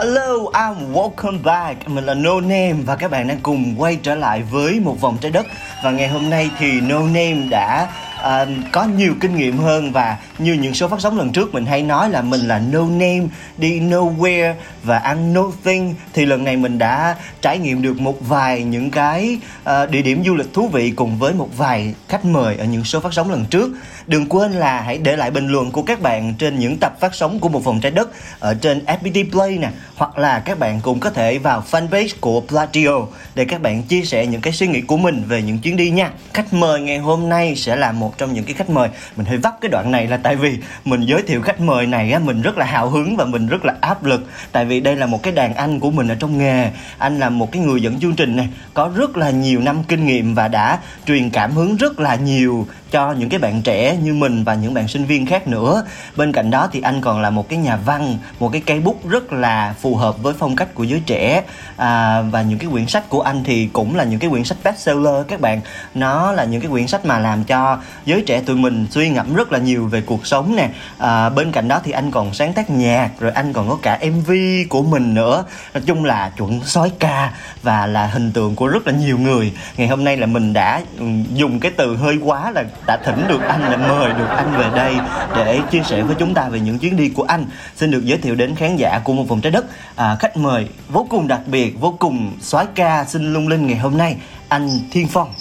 Hello, I'm welcome back. Mình là No Name và các bạn đang cùng quay trở lại với một vòng trái đất. Và ngày hôm nay thì No Name đã uh, có nhiều kinh nghiệm hơn và như những số phát sóng lần trước mình hay nói là mình là No Name đi nowhere và ăn nothing thì lần này mình đã trải nghiệm được một vài những cái uh, địa điểm du lịch thú vị cùng với một vài khách mời ở những số phát sóng lần trước. Đừng quên là hãy để lại bình luận của các bạn trên những tập phát sóng của một vòng trái đất ở trên FPT Play nè, hoặc là các bạn cũng có thể vào fanpage của Platio để các bạn chia sẻ những cái suy nghĩ của mình về những chuyến đi nha. Khách mời ngày hôm nay sẽ là một trong những cái khách mời. Mình hơi vấp cái đoạn này là tại vì mình giới thiệu khách mời này á, mình rất là hào hứng và mình rất là áp lực. Tại vì đây là một cái đàn anh của mình ở trong nghề. Anh là một cái người dẫn chương trình này có rất là nhiều năm kinh nghiệm và đã truyền cảm hứng rất là nhiều cho những cái bạn trẻ như mình và những bạn sinh viên khác nữa. Bên cạnh đó thì anh còn là một cái nhà văn một cái cây bút rất là phù hợp với phong cách của giới trẻ. À, và những cái quyển sách của anh thì cũng là những cái quyển sách bestseller các bạn. Nó là những cái quyển sách mà làm cho giới trẻ tụi mình suy ngẫm rất là nhiều về cuộc sống nè. À, bên cạnh đó thì anh còn sáng tác nhạc rồi anh còn có cả mv của mình nữa. Nói chung là chuẩn sói ca và là hình tượng của rất là nhiều người. Ngày hôm nay là mình đã ừ, dùng cái từ hơi quá là đã thỉnh được anh là mời được anh về đây để chia sẻ với chúng ta về những chuyến đi của anh. Xin được giới thiệu đến khán giả của một vòng trái đất à, khách mời vô cùng đặc biệt vô cùng soái ca xin lung linh ngày hôm nay anh Thiên Phong.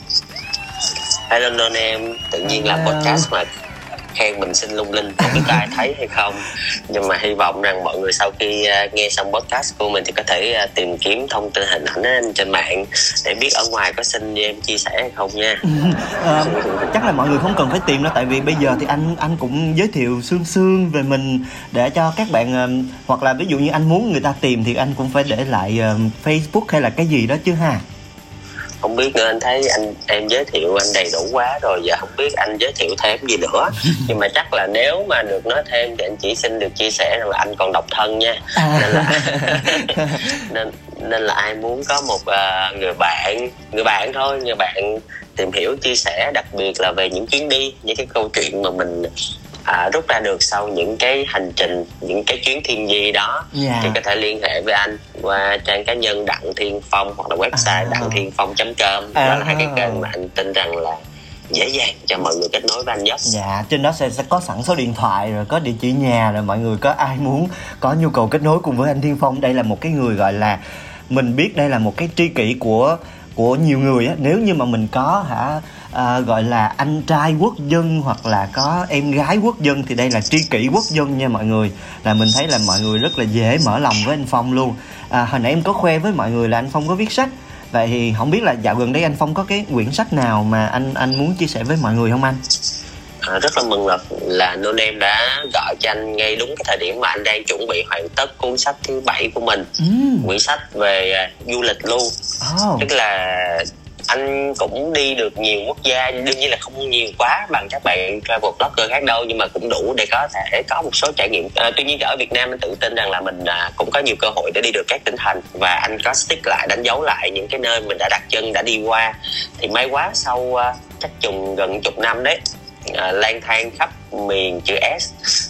Hello non em. Tự nhiên làm podcast mà khen mình xin lung linh không biết có ai thấy hay không. Nhưng mà hy vọng rằng mọi người sau khi à, nghe xong podcast của mình thì có thể à, tìm kiếm thông tin hình ảnh anh trên mạng để biết ở ngoài có xin như em chia sẻ hay không nha. À, chắc là mọi người không cần phải tìm đâu tại vì bây giờ thì anh anh cũng giới thiệu xương xương về mình để cho các bạn ờ, hoặc là ví dụ như anh muốn người ta tìm thì anh cũng phải để lại ờ, Facebook hay là cái gì đó chứ ha không biết nữa anh thấy anh em giới thiệu anh đầy đủ quá rồi giờ không biết anh giới thiệu thêm gì nữa nhưng mà chắc là nếu mà được nói thêm thì anh chỉ xin được chia sẻ rằng là anh còn độc thân nha À. nên là nên nên là ai muốn có một uh, người bạn người bạn thôi người bạn tìm hiểu chia sẻ đặc biệt là về những chuyến đi những cái câu chuyện mà mình à, rút ra được sau những cái hành trình những cái chuyến thiên di đó Dạ. thì có thể liên hệ với anh qua trang cá nhân đặng thiên phong hoặc là website À. đặng thiên phong com À. đó là hai cái kênh mà anh tin rằng là dễ dàng cho mọi người kết nối với anh nhất Dạ, trên đó sẽ, sẽ có sẵn số điện thoại rồi có địa chỉ nhà rồi mọi người có ai muốn có nhu cầu kết nối cùng với anh Thiên Phong đây là một cái người gọi là mình biết đây là một cái tri kỷ của của nhiều người á nếu như mà mình có hả à, gọi là anh trai quốc dân hoặc là có em gái quốc dân thì đây là tri kỷ quốc dân nha mọi người. Là mình thấy là mọi người rất là dễ mở lòng với anh Phong luôn. À, hồi nãy em có khoe với mọi người là anh Phong có viết sách. Vậy thì không biết là dạo gần đây anh Phong có cái quyển sách nào mà anh anh muốn chia sẻ với mọi người không anh? À, rất là mừng là là nôn em đã gọi cho anh ngay đúng cái thời điểm mà anh đang chuẩn bị hoàn tất cuốn sách thứ bảy của mình. Ừm. quyển sách về à, du lịch luôn. Oh. tức là anh cũng đi được nhiều quốc gia đương nhiên là không nhiều quá bằng các bạn travel blogger khác đâu nhưng mà cũng đủ để có thể có một số trải nghiệm. À, tuy nhiên ở Việt Nam anh tự tin rằng là mình à, cũng có nhiều cơ hội để đi được các tỉnh thành và anh có stick lại đánh dấu lại những cái nơi mình đã đặt chân đã đi qua. Thì may quá sau à, chắc chừng gần chục năm đấy à, lang thang khắp miền chữ S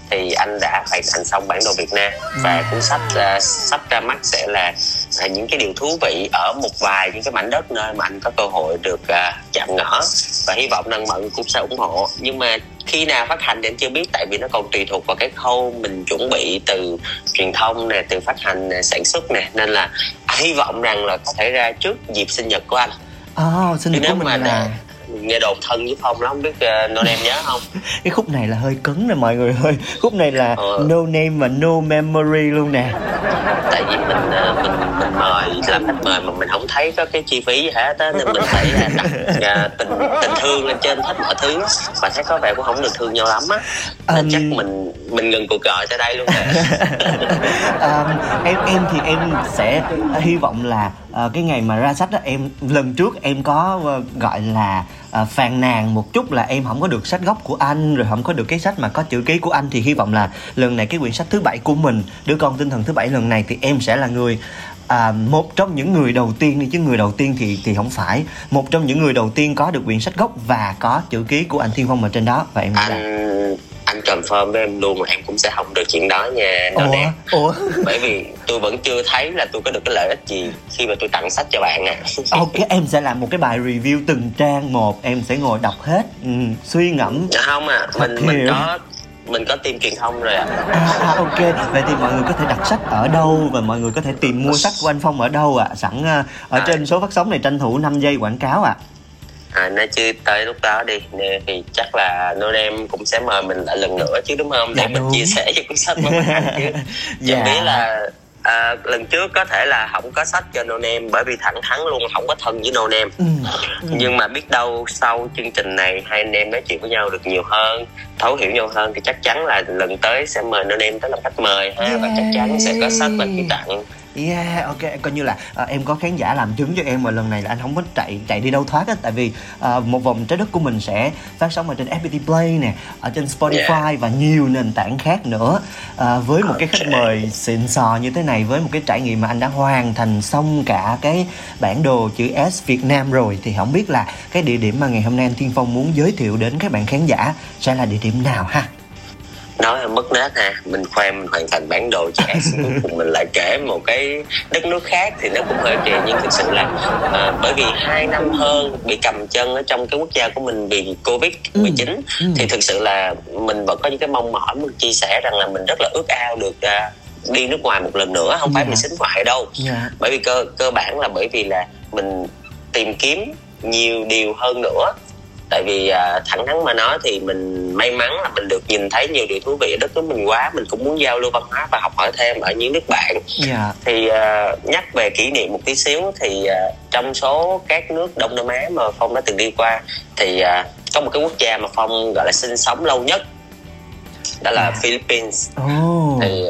thì anh đã hoàn thành xong bản đồ Việt Nam. Và cuốn sách à, sắp ra mắt sẽ là à, những cái điều thú vị ở một vài những cái mảnh đất nơi mà anh có cơ hội được à, chạm ngõ và hy vọng rằng mọi người cũng sẽ ủng hộ. Nhưng mà khi nào phát hành thì anh chưa biết tại vì nó còn tùy thuộc vào cái khâu mình chuẩn bị từ truyền thông nè từ phát hành nè sản xuất nè. Nên là hy vọng rằng là có thể ra trước dịp sinh nhật của anh. Oh, sinh của nếu mình mà là nghe đồn thân với phong không biết uh, non em nhớ không? Cái khúc này là hơi cứng nè mọi người ơi. Khúc này là Ờ. no name và no memory luôn nè. Tại vì mình à, mình mình mời làm khách mời mà mình không thấy có cái chi phí gì hết á nên mình phải đặt à, tình tình thương lên trên hết mọi thứ. Mà thấy có vẻ cũng không được thương nhau lắm á. Nên Um, chắc mình mình ngừng cuộc gọi tại đây luôn nè. Um, em em thì em sẽ hy vọng là ờ, cái ngày mà ra sách đó em lần trước em có ờ, gọi là ờ, phàn nàn một chút là em không có được sách gốc của anh rồi không có được cái sách mà có chữ ký của anh thì hy vọng là lần này cái quyển sách thứ bảy của mình đứa con tinh thần thứ bảy lần này thì em sẽ là người à, một trong những người đầu tiên đi chứ người đầu tiên thì thì không phải. Một trong những người đầu tiên có được quyển sách gốc và có chữ ký của anh Thiên Phong ở trên đó và em nghĩ là anh confirm với em luôn là em cũng sẽ không được chuyện đó nha. Nó ủa? đẹp. Ủa? Bởi vì tôi vẫn chưa thấy là tôi có được cái lợi ích gì khi mà tôi tặng sách cho bạn à Ok em sẽ làm một cái bài review từng trang một. Em sẽ ngồi đọc hết ừ, Suy ngẫm. Dạ không à mình Thật mình hiểu. có mình có team truyền thông rồi ạ. À, à ok. Vậy thì mọi người có thể đặt sách ở đâu Và mọi người có thể tìm mua sách của anh Phong ở đâu ạ? Sẵn à, ở À. trên số phát sóng này tranh thủ 5 giây quảng cáo ạ. à nó chưa tới lúc đó đi nè thì chắc là nô em cũng sẽ mời mình lại lần nữa chứ đúng không để Dạ, mình đúng. chia sẻ cho cuốn sách với bạn chứ Dạ. Biết là à, lần trước có thể là không có sách cho nô em bởi vì thẳng thắn luôn không có thân với nô em ừ. ừ. nhưng mà biết đâu sau chương trình này hai anh em nói chuyện với nhau được nhiều hơn thấu hiểu nhau hơn thì chắc chắn là lần tới sẽ mời nô em tới làm khách mời ha và chắc chắn sẽ có sách và ký tặng Yeah, ok, coi như là à, em có khán giả làm chứng cho em mà lần này là anh không có chạy chạy đi đâu thoát á Tại vì à, một vòng trái đất của mình sẽ phát sóng ở trên FPT Play nè Ở trên Spotify và nhiều nền tảng khác nữa. À, Với một cái khách mời xịn sò như thế này Với một cái trải nghiệm mà anh đã hoàn thành xong cả cái bản đồ chữ S Việt Nam rồi Thì không biết là cái địa điểm mà ngày hôm nay anh Thiên Phong muốn giới thiệu đến các bạn khán giả Sẽ là địa điểm nào ha? Nói hơi mất nết ha mình khoe mình hoàn thành bản đồ S cuối cùng mình lại kể một cái đất nước khác thì nó cũng hơi kỳ nhưng thực sự là à, bởi vì hai năm hơn bị cầm chân ở trong cái quốc gia của mình vì covid 19 Ừ. thì thực sự là mình vẫn có những cái mong mỏi muốn chia sẻ rằng là mình rất là ước ao được à, đi nước ngoài một lần nữa không phải Dạ. mình xính ngoại đâu Dạ, bởi vì cơ cơ bản là bởi vì là mình tìm kiếm nhiều điều hơn nữa tại vì à, thẳng thắn mà nói thì mình may mắn là mình được nhìn thấy nhiều điều thú vị ở đất nước mình quá. Mình cũng muốn giao lưu văn hóa và học hỏi thêm ở những nước bạn. Dạ, thì à, nhắc về kỷ niệm một tí xíu thì à, trong số các nước đông nam á mà phong đã từng đi qua thì à, có một cái quốc gia mà phong gọi là sinh sống lâu nhất đó là À. philippines. Ồ. Thì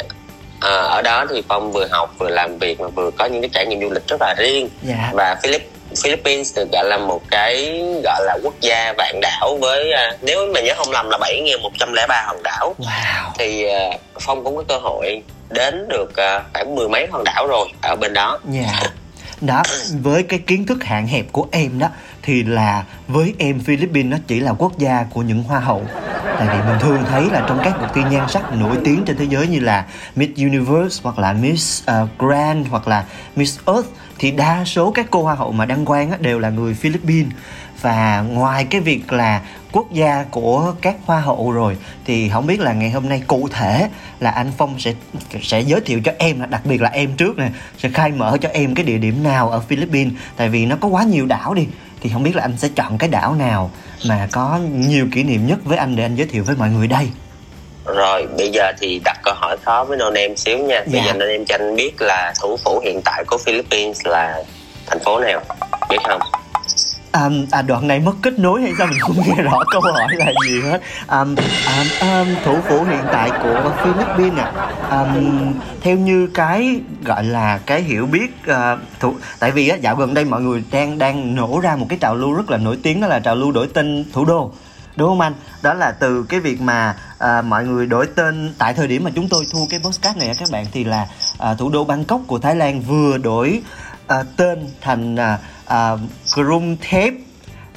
à, ở đó thì phong vừa học vừa làm việc mà vừa có những cái trải nghiệm du lịch rất là riêng. Dạ, và Philip Philippines được gọi là một cái gọi là quốc gia vạn đảo với à, nếu mà nhớ không lầm là 7.103 hòn đảo. Wow. Thì à, Phong cũng có cơ hội đến được à, khoảng mười mấy hòn đảo rồi ở bên đó. Dạ. Đó, với cái kiến thức hạn hẹp của em đó thì là với em Philippines nó chỉ là quốc gia của những hoa hậu. Tại vì mình thường thấy là trong các cuộc thi nhan sắc nổi tiếng trên thế giới như là Miss Universe hoặc là Miss uh, Grand hoặc là Miss Earth Thì đa số các cô hoa hậu mà đăng quang đều là người Philippines. Và ngoài cái việc là quốc gia của các hoa hậu rồi Thì không biết là ngày hôm nay cụ thể là anh Phong sẽ sẽ giới thiệu cho em đặc biệt là em trước nè sẽ khai mở cho em cái địa điểm nào ở Philippines tại vì nó có quá nhiều đảo đi thì không biết là anh sẽ chọn cái đảo nào mà có nhiều kỷ niệm nhất với anh để anh giới thiệu với mọi người đây. Rồi bây giờ thì đặt câu hỏi khó với non em xíu nha. Bây Dạ. giờ non em cho anh biết là thủ phủ hiện tại của Philippines là thành phố nào biết không à, à đoạn này mất kết nối hay sao? Mình không nghe rõ câu hỏi là gì hết. À, à, à, thủ phủ hiện tại của Philippines à, à theo như cái gọi là cái hiểu biết à, thủ, tại vì á, dạo gần đây mọi người đang đang nổ ra một cái trào lưu rất là nổi tiếng đó là trào lưu đổi tên thủ đô. Đúng không anh? Đó là từ cái việc mà à, mọi người đổi tên tại thời điểm mà chúng tôi thu cái postcard này các bạn thì là à, thủ đô Bangkok của Thái Lan vừa đổi à, tên thành à, à, Krung Thep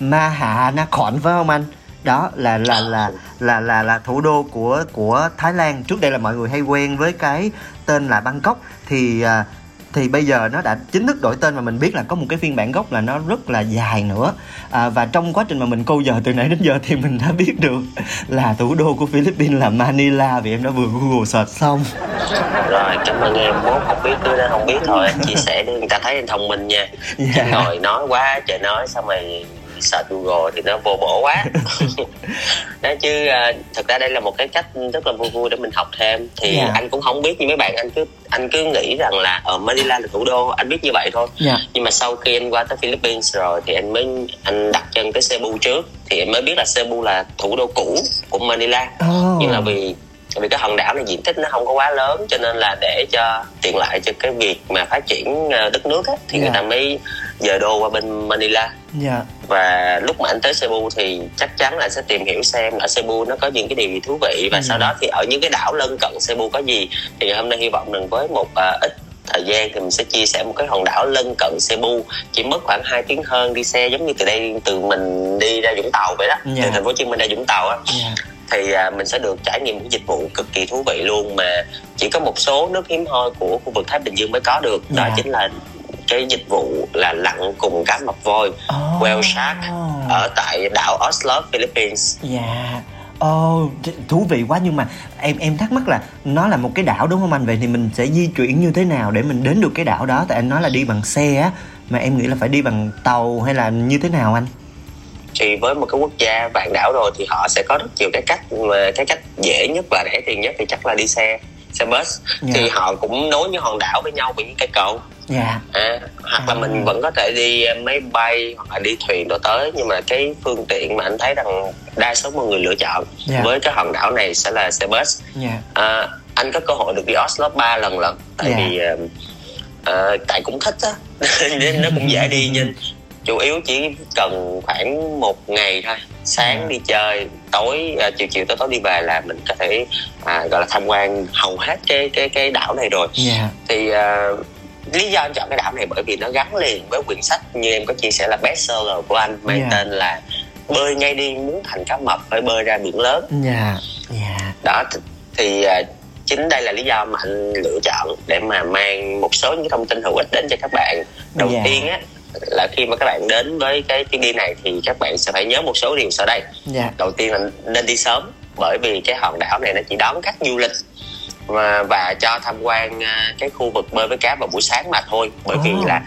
Mahanakhon phải không anh? Đó là là là là là là thủ đô của của Thái Lan. Trước đây là mọi người hay quen với cái tên là Bangkok. Thì à, thì bây giờ nó đã chính thức đổi tên và mình biết là có một cái phiên bản gốc là nó rất là dài nữa. À, và trong quá trình mà mình câu giờ từ nãy đến giờ thì mình đã biết được là thủ đô của Philippines là Manila vì em đã vừa Google search xong. Rồi cảm ơn em. Mốt không biết cứ không biết thôi. Chia sẻ để người ta thấy em thông minh nha. Dạ. Chứ ngồi nói quá trời nói xong rồi search Google thì nó vô bổ quá. Đó chứ à, thực ra đây là một cái cách rất là vui vui để mình học thêm. Thì Dạ. anh cũng không biết như mấy bạn anh cứ anh cứ nghĩ rằng là ở Manila là thủ đô anh biết như vậy thôi. Dạ. Nhưng mà sau khi anh qua tới Philippines rồi thì anh mới anh đặt chân tới Cebu trước. Thì anh mới biết là Cebu là thủ đô cũ của Manila. Oh. nhưng là vì vì cái hòn đảo này diện tích nó không có quá lớn cho nên là để cho tiện lợi cho cái việc mà phát triển ờ, đất nước á, thì Dạ. người ta mới dời đô qua bên Manila. Dạ và lúc mà anh tới Cebu thì chắc chắn là sẽ tìm hiểu xem ở Cebu nó có những cái điều gì thú vị và Ừ. sau đó thì ở những cái đảo lân cận Cebu có gì thì hôm nay hy vọng rằng với một ờ, ít thời gian thì mình sẽ chia sẻ một cái hòn đảo lân cận Cebu chỉ mất khoảng 2 tiếng hơn đi xe giống như từ đây từ mình đi ra Vũng Tàu vậy đó Dạ. từ thành phố Hồ Chí Minh ra Vũng Tàu á dạ thì à, mình sẽ được trải nghiệm một cái dịch vụ cực kỳ thú vị luôn mà chỉ có một số nước hiếm hoi của khu vực Thái Bình Dương mới có được đó Dạ. chính là cái dịch vụ là lặn cùng cá mập voi oh. whale shark ở tại đảo Oslo Philippines dạ Ồ, th- thú vị quá nhưng mà em em thắc mắc là nó là một cái đảo đúng không anh? Vậy thì mình sẽ di chuyển như thế nào để mình đến được cái đảo đó? Tại anh nói là đi bằng xe á, mà em nghĩ là phải đi bằng tàu hay là như thế nào anh? thì với một cái quốc gia vạn đảo rồi thì họ sẽ có rất nhiều cái cách cái cách dễ nhất và rẻ tiền nhất thì chắc là đi xe xe bus Dạ. thì họ cũng nối những hòn đảo với nhau bằng những cây cầu Dạ. à, hoặc là À. mình vẫn có thể đi ờ, máy bay hoặc là đi thuyền đồ tới nhưng mà cái phương tiện mà anh thấy rằng đa số mọi người lựa chọn Dạ. với cái hòn đảo này sẽ là xe bus Dạ. à, anh có cơ hội được đi Oslo 3 lần lận tại Dạ. vì ờ, tại cũng thích á nên nó cũng dễ đi nhưng chủ yếu chỉ cần khoảng một ngày thôi sáng Dạ. đi chơi tối à, chiều chiều tối tối đi về là mình có thể à, gọi là tham quan hầu hết cái cái cái đảo này rồi Dạ. thì à, lý do anh chọn cái đảo này bởi vì nó gắn liền với quyển sách như em có chia sẻ là bestseller của anh mang Yeah. tên là bơi ngay đi muốn thành cá mập phải bơi ra biển lớn Dạ. Dạ. đó th- thì à, chính đây là lý do mà anh lựa chọn để mà mang một số những thông tin hữu ích đến cho các bạn đầu Dạ. tiên á là khi mà các bạn đến với cái chuyến đi này thì các bạn sẽ phải nhớ một số điều sau đây Dạ. đầu tiên là nên đi sớm bởi vì cái hòn đảo này nó chỉ đón khách du lịch và, và cho tham quan à, cái khu vực bơi với cá vào buổi sáng mà thôi bởi vì Ồ. là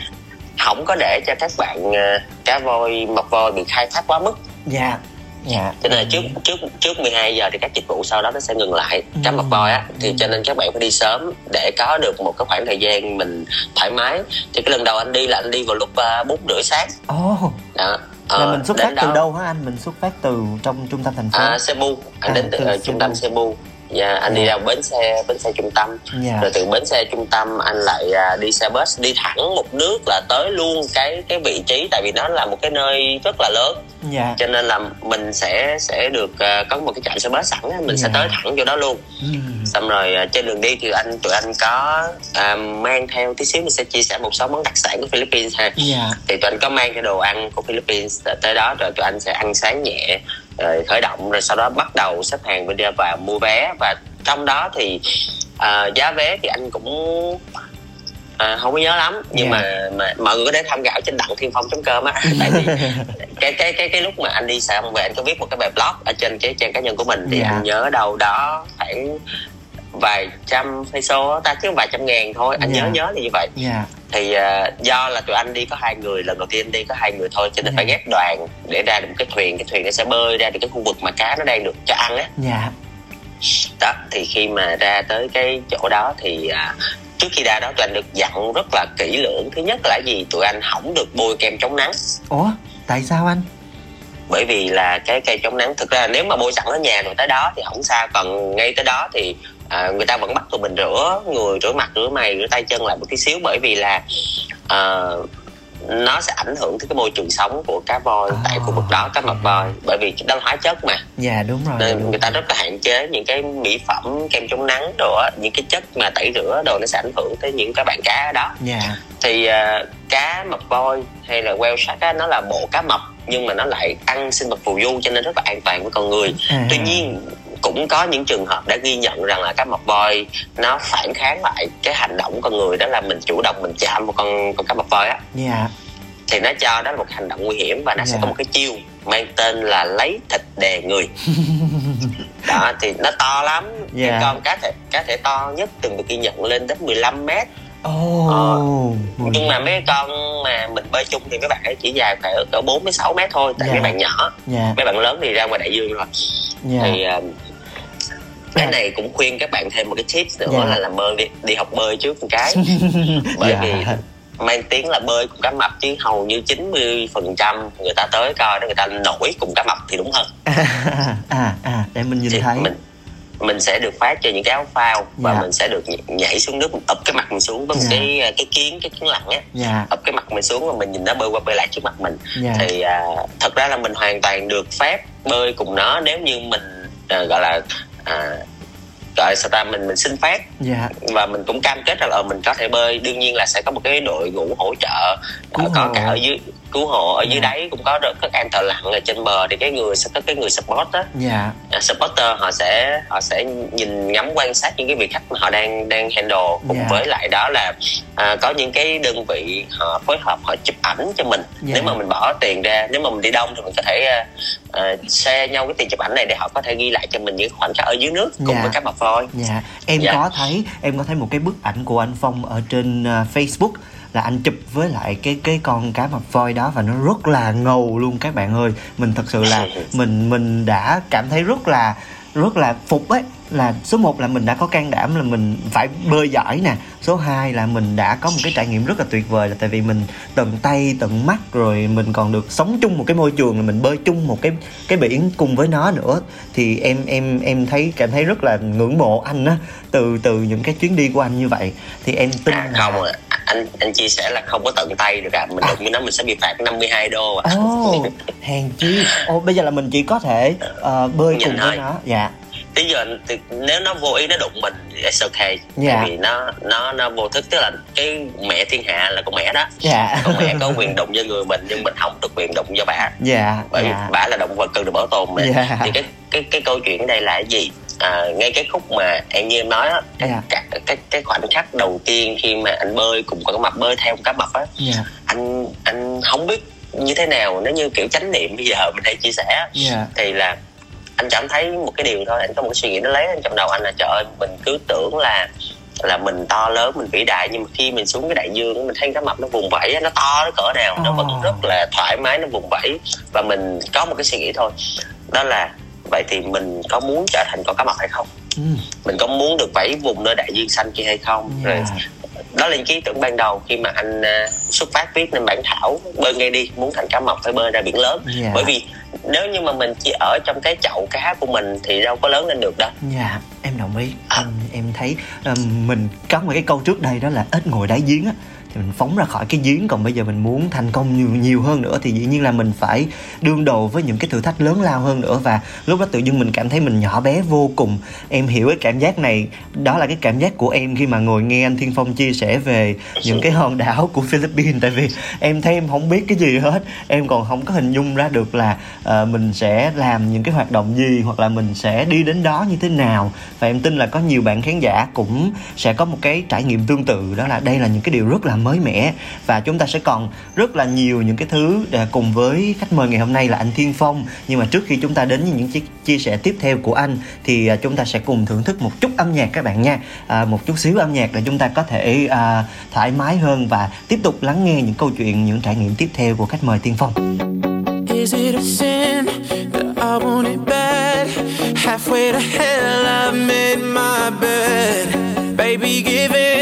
không có để cho các bạn à, cá voi mập voi bị khai thác quá mức Dạ. Dạ. cho nên là trước trước trước 12 giờ thì các dịch vụ sau đó nó sẽ ngừng lại. Cá mập voi á thì cho nên các bạn phải đi sớm để có được một cái khoảng thời gian mình thoải mái. Thì cái lần đầu anh đi là anh đi vào lúc uh, bốn rưỡi sáng. Ồ, đó. Là Ờ, mình xuất phát từ đâu hả anh? Mình xuất phát từ trong trung tâm thành phố. à, Cebu. Anh À, đến từ từ ờ, trung tâm Cebu Dạ, anh đi ra bến xe bến xe trung tâm Dạ. rồi từ bến xe trung tâm anh lại à, đi xe bus đi thẳng một nước là tới luôn cái cái vị trí tại vì nó là một cái nơi rất là lớn Dạ. cho nên là mình sẽ sẽ được à, có một cái trạm xe bus sẵn mình sẽ Dạ. tới thẳng vô đó luôn Ừm. xong rồi à, trên đường đi thì anh tụi anh có à, mang theo tí xíu mình sẽ chia sẻ một số món đặc sản của Philippines ha Dạ. thì tụi anh có mang cái đồ ăn của Philippines tới đó rồi tụi anh sẽ ăn sáng nhẹ rồi khởi động rồi sau đó bắt đầu xếp hàng bên ra và mua vé và trong đó thì à, giá vé thì anh cũng à, không có nhớ lắm nhưng Dạ. mà mà mọi người có thể tham khảo trên đặng thiên phong com á tại vì cái cái cái cái lúc mà anh đi xong về anh có viết một cái bài blog ở trên cái trang cá nhân của mình thì Dạ. anh nhớ đâu đó khoảng vài trăm peso ta chứ vài trăm ngàn thôi anh Dạ. nhớ nhớ là như vậy Dạ. thì à, do là tụi anh đi có hai người lần đầu tiên đi có hai người thôi cho nên Ừ. phải ghép đoàn để ra được một cái thuyền cái thuyền nó sẽ bơi ra được cái khu vực mà cá nó đang được cho ăn á Dạ. đó thì khi mà ra tới cái chỗ đó thì à, trước khi ra đó tụi anh được dặn rất là kỹ lưỡng thứ nhất là gì tụi anh không được bôi kem chống nắng Ủa, tại sao anh? bởi vì là cái cây chống nắng thực ra nếu mà bôi sẵn ở nhà rồi tới đó thì không sao còn ngay tới đó thì à, người ta vẫn bắt tụi mình rửa người rửa mặt rửa mày rửa tay chân lại một tí xíu bởi vì là à, nó sẽ ảnh hưởng tới cái môi trường sống của cá voi À. tại khu vực đó cá mập voi bởi vì đó là hóa chất mà Dạ đúng rồi. nên đúng người ta rất là hạn chế những cái mỹ phẩm kem chống nắng đồ á những cái chất mà tẩy rửa đồ nó sẽ ảnh hưởng tới những cái bạn cá ở đó Dạ. thì à, cá mập voi hay là whale shark á nó là bộ cá mập nhưng mà nó lại ăn sinh vật phù du cho nên rất là an toàn với con người À. tuy nhiên cũng có những trường hợp đã ghi nhận rằng là cá mập voi nó phản kháng lại cái hành động của con người đó là mình chủ động mình chạm vào con con cá mập voi á Dạ. thì nó cho đó là một hành động nguy hiểm và nó sẽ Dạ. có một cái chiêu mang tên là lấy thịt đè người đó thì nó to lắm Dạ. cái con cá thể cá thể to nhất từng được ghi nhận lên đến 15 mét Ồ. nhưng mà mấy con mà mình bơi chung thì mấy bạn ấy chỉ dài khoảng cỡ 4 đến 6 mét thôi tại Dạ. mấy bạn nhỏ Dạ, mấy bạn lớn thì ra ngoài đại dương rồi dạ. thì uh, cái Dạ. này cũng khuyên các bạn thêm một cái tips nữa Dạ. là làm ơn đi đi học bơi trước một cái bởi Dạ. vì mang tiếng là bơi cùng cá mập chứ hầu như 90 phần trăm người ta tới coi đó người ta nổi cùng cá mập thì đúng hơn à, à, à, để mình nhìn thì thấy. mình mình sẽ được phát cho những cái áo phao và Dạ. mình sẽ được nh- nhảy xuống nước ập cái mặt mình xuống với một Dạ. cái cái kiến cái kiến lặn á Dạ, ập cái mặt mình xuống và mình nhìn nó bơi qua bơi lại trước mặt mình dạ. thì à, thật ra là mình hoàn toàn được phép bơi cùng nó nếu như mình à, gọi là à, gọi sao ta? Mình mình xin phép. Dạ, và mình cũng cam kết rằng là ờ, mình có thể bơi. Đương nhiên là sẽ có một cái đội ngũ hỗ trợ Ờ, có hộ. cả ở dưới cứu hộ ở dưới Dạ. đáy cũng có được các em thợ lặn ở trên bờ thì cái người sẽ có cái người support á dạ, à, supporter họ sẽ họ sẽ nhìn ngắm quan sát những cái vị khách mà họ đang đang handle cùng Dạ. với lại đó là à, có những cái đơn vị họ phối hợp họ chụp ảnh cho mình Dạ. nếu mà mình bỏ tiền ra nếu mà mình đi đông thì mình có thể share nhau cái tiền chụp ảnh này để họ có thể ghi lại cho mình những khoảnh khắc ở dưới nước cùng Dạ. với các mập voi dạ. Em Dạ. có thấy, em có thấy một cái bức ảnh của anh Phong ở trên à, Facebook là anh chụp với lại cái cái con cá mập voi đó và nó rất là ngầu luôn các bạn ơi. Mình thật sự là mình mình đã cảm thấy rất là rất là phục ấy là số 1 là mình đã có can đảm là mình phải bơi giỏi nè số 2 là mình đã có một cái trải nghiệm rất là tuyệt vời là tại vì mình tận tay tận mắt rồi mình còn được sống chung một cái môi trường là mình bơi chung một cái cái biển cùng với nó nữa thì em em em thấy cảm thấy rất là ngưỡng mộ anh á từ từ những cái chuyến đi của anh như vậy thì em tin à, không ạ. Anh anh chia sẻ là không có tận tay được ạ. Mình đụng với nó mình sẽ bị phạt 52 đô ạ. Ồ hèn chi. Ồ bây giờ là mình chỉ có thể ờ, bơi Nhìn cùng với thôi. nó. Dạ. Bây giờ thì nếu nó vô ý nó đụng mình thì it's okay. Dạ. vì nó nó nó vô thức. Tức là cái mẹ thiên hạ là con mẹ đó. Dạ. Con mẹ có quyền đụng vô người mình nhưng mình không được quyền đụng vô bà. Dạ bởi vì dạ. bà là động vật cần được bảo tồn mà. Dạ. thì cái cái cái câu chuyện ở đây là cái gì à, ngay cái khúc mà em như em nói á cái, Dạ. cái, cái cái khoảnh khắc đầu tiên khi mà anh bơi cùng con cá mập bơi theo con cá mập á dạ anh anh không biết như thế nào nếu như kiểu chánh niệm bây giờ mình hay chia sẻ dạ thì là anh cảm thấy một cái điều thôi anh có một cái suy nghĩ nó lấy trong đầu anh là trời ơi mình cứ tưởng là là mình to lớn mình vĩ đại nhưng mà khi mình xuống cái đại dương mình thấy cá mập nó vùng vẫy á, nó to nó cỡ nào nó vẫn Ồ. rất là thoải mái nó vùng vẫy và mình có một cái suy nghĩ thôi đó là vậy thì mình có muốn trở thành con cá mập hay không ừ. mình có muốn được vẫy vùng nơi đại dương xanh kia hay không rồi dạ đó là những ý tưởng ban đầu khi mà anh à, xuất phát viết nên bản thảo bơi ngay đi muốn thành cá mập phải bơi ra biển lớn Dạ. bởi vì nếu như mà mình chỉ ở trong cái chậu cá của mình thì đâu có lớn lên được đâu Dạ, em đồng ý. Em em thấy um, mình có một cái câu trước đây đó là ít ngồi đáy giếng á thì mình phóng ra khỏi cái giếng. Còn bây giờ mình muốn thành công nhiều nhiều hơn nữa thì dĩ nhiên là mình phải đương đầu với những cái thử thách lớn lao hơn nữa. Và lúc đó tự dưng mình cảm thấy mình nhỏ bé vô cùng. Em hiểu cái cảm giác này. Đó là cái cảm giác của em khi mà ngồi nghe anh Thiên Phong chia sẻ về những cái hòn đảo của Philippines. Tại vì em thấy em không biết cái gì hết. Em còn không có hình dung ra được là uh, mình sẽ làm những cái hoạt động gì hoặc là mình sẽ đi đến đó như thế nào. Và em tin là có nhiều bạn khán giả cũng sẽ có một cái trải nghiệm tương tự. Đó là đây là những cái điều rất là mới mẻ và chúng ta sẽ còn rất là nhiều những cái thứ để cùng với khách mời ngày hôm nay là anh Thiên Phong nhưng mà trước khi chúng ta đến với những chia, chia sẻ tiếp theo của anh thì à, chúng ta sẽ cùng thưởng thức một chút âm nhạc các bạn nha à, một chút xíu âm nhạc để chúng ta có thể à, thoải mái hơn và tiếp tục lắng nghe những câu chuyện những trải nghiệm tiếp theo của khách mời Thiên Phong Is it a sin that I want it bad? Halfway to hell, I made my bed. Baby, give it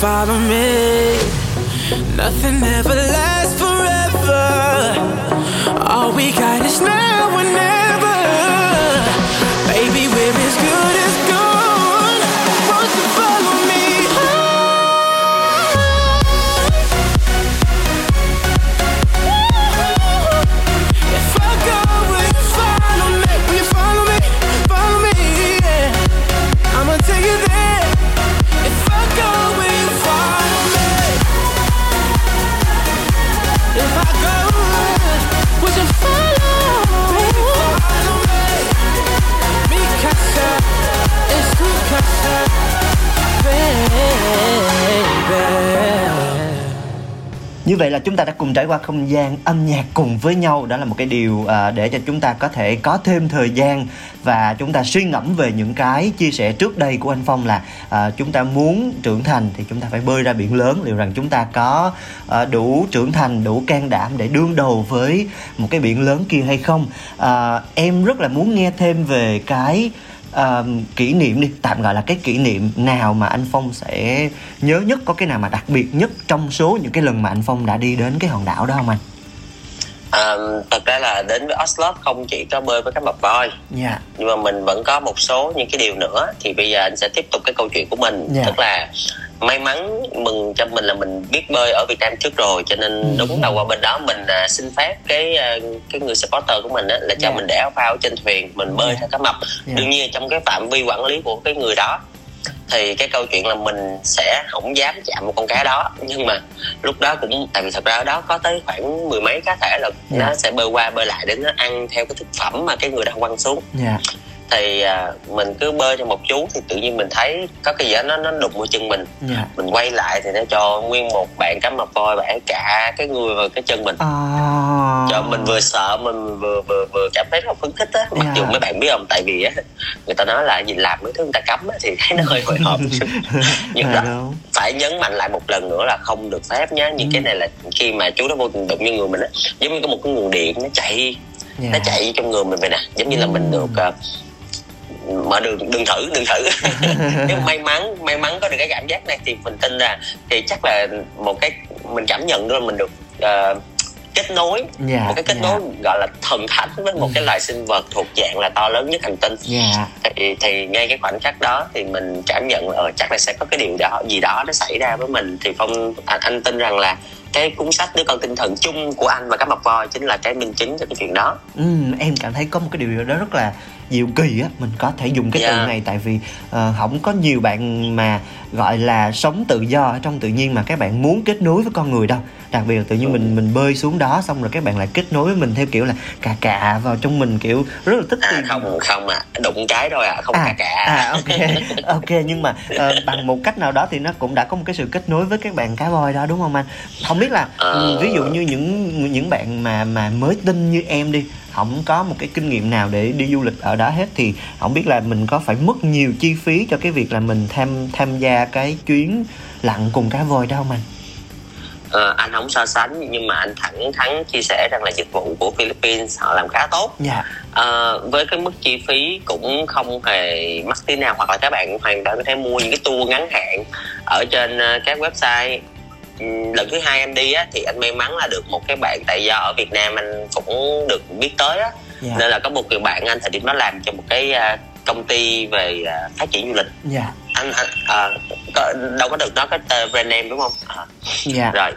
follow me? Nothing ever lasts forever. All we got is now or never. Baby, we're as Như vậy là chúng ta đã cùng trải qua không gian âm nhạc cùng với nhau. Đó là một cái điều à, để cho chúng ta có thể có thêm thời gian Và chúng ta suy ngẫm về những cái chia sẻ trước đây của anh Phong là à, Chúng ta muốn trưởng thành thì chúng ta phải bơi ra biển lớn. Liệu rằng chúng ta có à, đủ trưởng thành, đủ can đảm để đương đầu với một cái biển lớn kia hay không? À, Em rất là muốn nghe thêm về cái à, kỷ niệm đi tạm gọi là cái kỷ niệm nào mà anh Phong sẽ nhớ nhất có cái nào mà đặc biệt nhất trong số những cái lần mà anh Phong đã đi đến cái hòn đảo đó không anh? à, thật ra là đến với Oslo không chỉ có bơi với các bậc voi Dạ. nhưng mà mình vẫn có một số những cái điều nữa thì bây giờ anh sẽ tiếp tục cái câu chuyện của mình Dạ. tức là may mắn mừng cho mình là mình biết bơi ở Việt Nam trước rồi cho nên Ừ. đúng là qua bên đó mình à, xin phép cái à, cái người supporter của mình á, là cho Dạ. mình để áo phao trên thuyền mình bơi Dạ. theo cá mập Dạ. đương nhiên trong cái phạm vi quản lý của cái người đó thì cái câu chuyện là mình sẽ không dám chạm một con cá đó nhưng mà lúc đó cũng tại vì thật ra ở đó có tới khoảng mười mấy cá thể là Dạ. nó sẽ bơi qua bơi lại để nó ăn theo cái thực phẩm mà cái người đó quăng xuống Dạ. Thì à, mình cứ bơi cho một chú thì tự nhiên mình thấy có cái gì đó nó nó đụng vào chân mình Dạ. mình quay lại thì nó cho nguyên một bạn cá mập voi bẻ cả cái người và cái chân mình À. cho mình vừa sợ mình vừa vừa vừa cảm thấy rất phấn khích á mặc Dạ. dù mấy bạn biết không tại vì á người ta nói là gì làm mấy thứ người ta cấm á thì thấy nó hơi hồi hộp nhưng Dạ đó đúng. phải nhấn mạnh lại một lần nữa là không được phép nhá những Ừ. cái này là khi mà chú đó vô tình đụng như người mình á giống như có một cái nguồn điện nó chạy Dạ. nó chạy trong người mình vậy nè giống như là mình được ờ, mở đường đừng thử đừng thử nếu may mắn may mắn có được cái cảm giác này thì mình tin là thì chắc là một cái mình cảm nhận được là mình được ờ, kết nối Dạ. một cái kết dạ. nối gọi là thần thánh với một cái loài sinh vật thuộc dạng là to lớn nhất hành tinh Dạ. thì thì ngay cái khoảnh khắc đó thì mình cảm nhận là ờ, chắc là sẽ có cái điều đó gì đó nó xảy ra với mình thì phong anh, anh tin rằng là cái cuốn sách đứa con tinh thần chung của anh và các mập voi chính là cái minh chứng cho cái chuyện đó Ừ, em cảm thấy có một cái điều đó rất là diệu kỳ á mình có thể dùng cái từ Dạ. này tại vì ờ, không có nhiều bạn mà gọi là sống tự do ở trong tự nhiên mà các bạn muốn kết nối với con người đâu. Đặc biệt là tự nhiên mình mình bơi xuống đó xong rồi các bạn lại kết nối với mình theo kiểu là cà cà vào trong mình kiểu rất là thích à tìm không không à đụng cái thôi à không à, cả cả à ok ok nhưng mà ờ, bằng một cách nào đó thì nó cũng đã có một cái sự kết nối với các bạn cá voi đó đúng không anh? Không biết là ừ, ví dụ như những những bạn mà mà mới tin như em đi không có một cái kinh nghiệm nào để đi du lịch ở đó hết thì không biết là mình có phải mất nhiều chi phí cho cái việc là mình tham tham gia cái chuyến lặn cùng cá voi đó không anh? Ờ, anh không so sánh nhưng mà anh thẳng thắn chia sẻ rằng là dịch vụ của Philippines họ làm khá tốt. Dạ. Ờ, với cái mức chi phí cũng không hề mắc tí nào hoặc là các bạn hoàn toàn có thể mua những cái tour ngắn hạn ở trên ờ, các website lần thứ hai anh đi á thì anh may mắn là được một cái bạn tại do ở Việt Nam anh cũng được biết tới á. Dạ. Nên là có một người bạn anh thời điểm đó làm cho một cái à, công ty về à, phát triển du lịch. Dạ. Anh anh à, có, đâu có được nói cái tên brand name đúng không? À, dạ. Rồi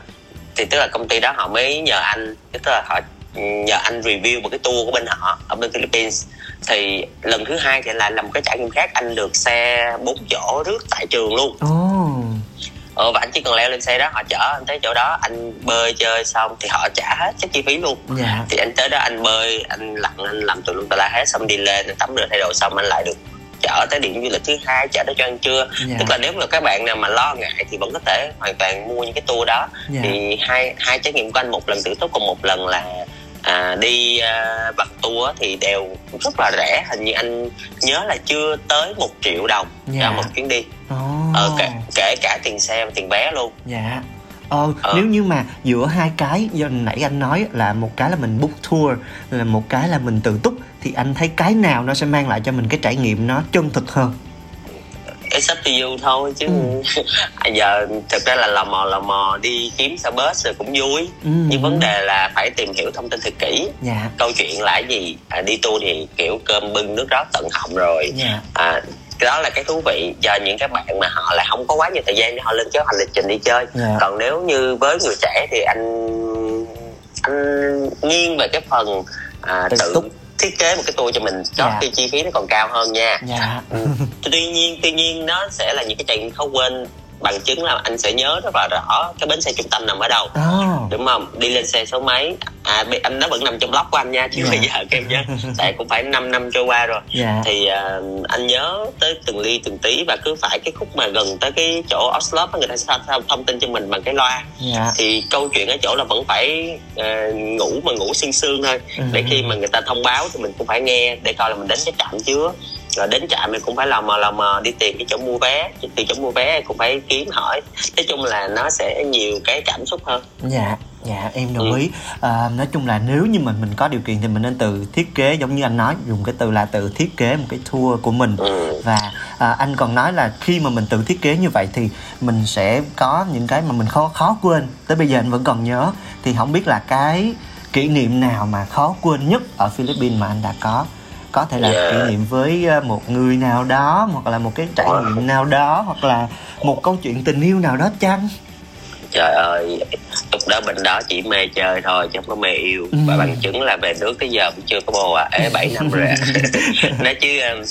thì tức là công ty đó họ mới nhờ anh tức là họ nhờ anh review một cái tour của bên họ ở bên Philippines. Thì lần thứ hai thì lại là một cái trải nghiệm khác anh được xe bốn chỗ rước tại trường luôn. Ồ ờ, và anh chỉ cần leo lên xe đó họ chở anh tới chỗ đó anh bơi chơi xong thì họ trả hết các chi phí luôn. Dạ. Thì anh tới đó anh bơi anh lặn anh làm tùm lum tà la hết xong đi lên anh tắm rửa thay đồ xong anh lại được chở tới điểm du lịch thứ hai chở tới cho ăn trưa. Dạ. Tức là nếu mà các bạn nào mà lo ngại thì vẫn có thể hoàn toàn mua những cái tour đó. Dạ. Thì hai hai trải nghiệm của anh một lần tự túc còn một lần là à, đi à, bằng tour thì đều rất là rẻ hình như anh nhớ là chưa tới một triệu đồng Dạ. cho một chuyến đi. Ồ. Ờ, kể, kể cả tiền xe và tiền vé luôn. Dạ. Ờ, Ờ. nếu như mà giữa hai cái do nãy anh nói là một cái là mình book tour là một cái là mình tự túc thì anh thấy cái nào nó sẽ mang lại cho mình cái trải nghiệm nó chân thực hơn it's up to you thôi chứ. Ừ. à, giờ thực ra là lò mò lò mò đi kiếm xe bus rồi cũng vui. Ừ. nhưng vấn đề là phải tìm hiểu thông tin thật kỹ. Dạ. Câu chuyện là gì? À, đi tour thì kiểu cơm bưng nước rót tận họng rồi. Dạ. À, đó là cái thú vị. Cho những các bạn mà họ lại không có quá nhiều thời gian để họ lên kế hoạch lịch trình đi chơi. Dạ. Còn nếu như với người trẻ thì anh anh nghiêng về cái phần à, Tự tự túc. Thiết kế một cái tour cho mình có Dạ. khi chi phí nó còn cao hơn nha dạ Ừ. tuy nhiên tuy nhiên nó sẽ là những cái trải nghiệm khó quên bằng chứng là anh sẽ nhớ rất là rõ cái bến xe trung tâm nằm ở đâu. Ồ đúng không? Đi lên xe số mấy? À anh nó vẫn nằm trong lóc của anh nha chứ Dạ. bây giờ các em nhớ tại cũng phải 5 năm trôi qua rồi. Dạ. Thì à, anh nhớ tới từng ly từng tí và cứ phải cái khúc mà gần tới cái chỗ Oslo người ta sẽ thông, thông tin cho mình bằng cái loa. Dạ. Thì câu chuyện ở chỗ là vẫn phải ờ, ngủ mà ngủ sương sương thôi. Ừ. để khi mà người ta thông báo thì mình cũng phải nghe để coi là mình đến cái trạm chưa rồi đến trạm thì cũng phải lò mò lò mò đi tìm cái chỗ mua vé. Từ chỗ mua vé cũng phải kiếm hỏi. Nói chung là nó sẽ nhiều cái cảm xúc hơn. Dạ dạ em đồng Ừ. ý. À, nói chung là nếu như mình mình có điều kiện thì mình nên tự thiết kế giống như anh nói dùng cái từ là tự thiết kế một cái tour của mình. Ừ. và à, anh còn nói là khi mà mình tự thiết kế như vậy thì mình sẽ có những cái mà mình khó khó quên. Tới bây giờ anh vẫn còn nhớ. Thì không biết là cái kỷ niệm nào mà khó quên nhất ở Philippines mà anh đã có có thể là Dạ. kỷ niệm với ờ, một người nào đó hoặc là một cái trải nghiệm nào đó hoặc là một câu chuyện tình yêu nào đó chăng trời ơi lúc đó bên đó chỉ mê chơi thôi chứ không có mê yêu Ừ. và bằng chứng là về nước tới giờ cũng chưa có bồ à ế 7 năm rồi à. nói chứ um,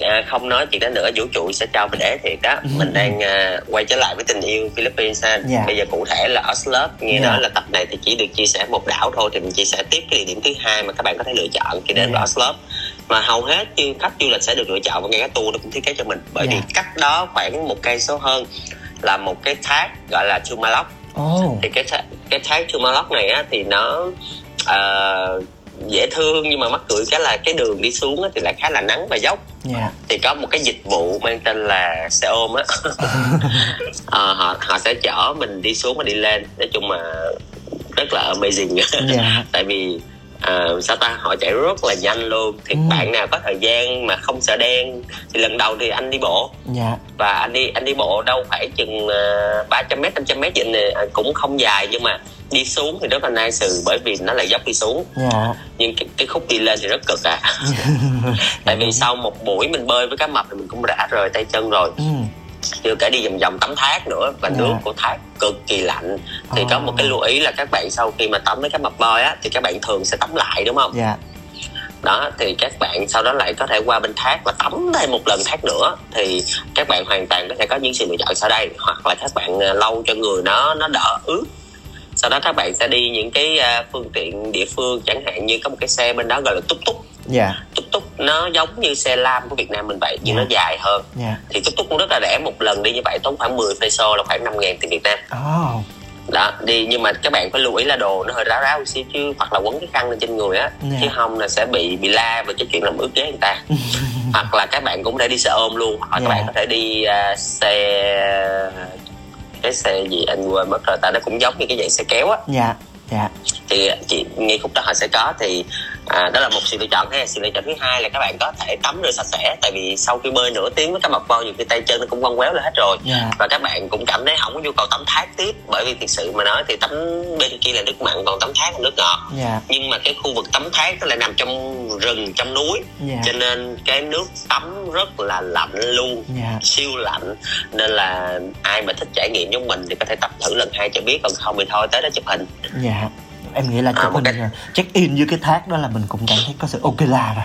à, không nói chuyện đó nữa vũ trụ sẽ cho mình để thiệt đó mình đang à, quay trở lại với tình yêu Philippines ha Dạ. bây giờ cụ thể là Oslo nghe Dạ. nói là tập này thì chỉ được chia sẻ một đảo thôi thì mình chia sẻ tiếp cái địa điểm thứ hai mà các bạn có thể lựa chọn khi đến Dạ. với Oslo mà hầu hết du khách du lịch sẽ được lựa chọn và ngay cái tour nó cũng thiết kế cho mình. Bởi Dạ. vì cách đó khoảng một cây số hơn là một cái thác gọi là Chumalok ồ. Thì cái thác, cái thác Chumalok này á thì nó ờ, dễ thương nhưng mà mắc cười cái là cái đường đi xuống á thì lại khá là nắng và dốc. Dạ. Thì có một cái dịch vụ mang tên là xe ôm á. Ờ, họ họ sẽ chở mình đi xuống và đi lên. Nói chung mà rất là amazing. Dạ. Tại vì à, sao ta? Họ chạy rất là nhanh luôn. Thì Ừ. bạn nào có thời gian mà không sợ đen thì lần đầu thì anh đi bộ. Dạ. Và anh đi anh đi bộ đâu phải chừng uh, 300 mét 500 mét vậy nè à, cũng không dài nhưng mà đi xuống thì rất là nice bởi vì nó là dốc đi xuống. Dạ. Nhưng cái, cái khúc đi lên thì rất cực à. Tại vì sau một buổi mình bơi với cá mập thì mình cũng đã rời tay chân rồi. Ừ. chưa kể đi vòng vòng tắm thác nữa và Dạ. nước của thác cực kỳ lạnh. Thì Ồ. có một cái lưu ý là các bạn sau khi mà tắm với cá mập bơi á thì các bạn thường sẽ tắm lại đúng không? Dạ. Đó thì các bạn sau đó lại có thể qua bên thác và tắm thêm một lần thác nữa. Thì các bạn hoàn toàn có thể có những sự lựa chọn sau đây hoặc là các bạn à, lau cho người nó nó đỡ ướt. Sau đó các bạn sẽ đi những cái à, phương tiện địa phương chẳng hạn như có một cái xe bên đó gọi là túc túc dạ. Túc túc nó giống như xe lam của Việt Nam mình vậy nhưng Dạ. nó dài hơn. Dạ. Thì túc túc cũng rất là rẻ một lần đi như vậy tốn khoảng 10 peso là khoảng 5 ngàn tiền Việt Nam. Ồ. Đó đi nhưng mà các bạn phải lưu ý là đồ nó hơi ráo ráo một xíu chứ hoặc là quấn cái khăn lên trên người á Dạ. chứ không là sẽ bị bị la về cái chuyện làm ướt ghế người ta. Hoặc là các bạn cũng có thể đi xe ôm luôn hoặc Dạ. các bạn có thể đi à, xe cái xe gì anh quên mất rồi tại nó cũng giống như cái dạng xe kéo á. Dạ dạ. Thì chị ngay khúc đó họ sẽ có thì à, đó là một sự lựa chọn ha. Sự lựa chọn thứ hai là các bạn có thể tắm rửa sạch sẽ tại vì sau khi bơi nửa tiếng với cá mập voi nhiều khi tay chân nó cũng quăng quéo là hết rồi. Dạ. và các bạn cũng cảm thấy không có nhu cầu tắm thác tiếp bởi vì thực sự mà nói thì tắm bên kia là nước mặn còn tắm thác là nước ngọt. Dạ. Nhưng mà cái khu vực tắm thác nó lại nằm trong rừng trong núi. Dạ. cho nên cái nước tắm rất là lạnh luôn dạ. siêu lạnh. Nên là ai mà thích trải nghiệm giống mình thì có thể tập thử lần hai cho biết còn không thì thôi tới đó chụp hình. Dạ em nghĩ là À, chụp một hình cái- check in với cái thác đó là mình cũng cảm thấy có sự ok là rồi.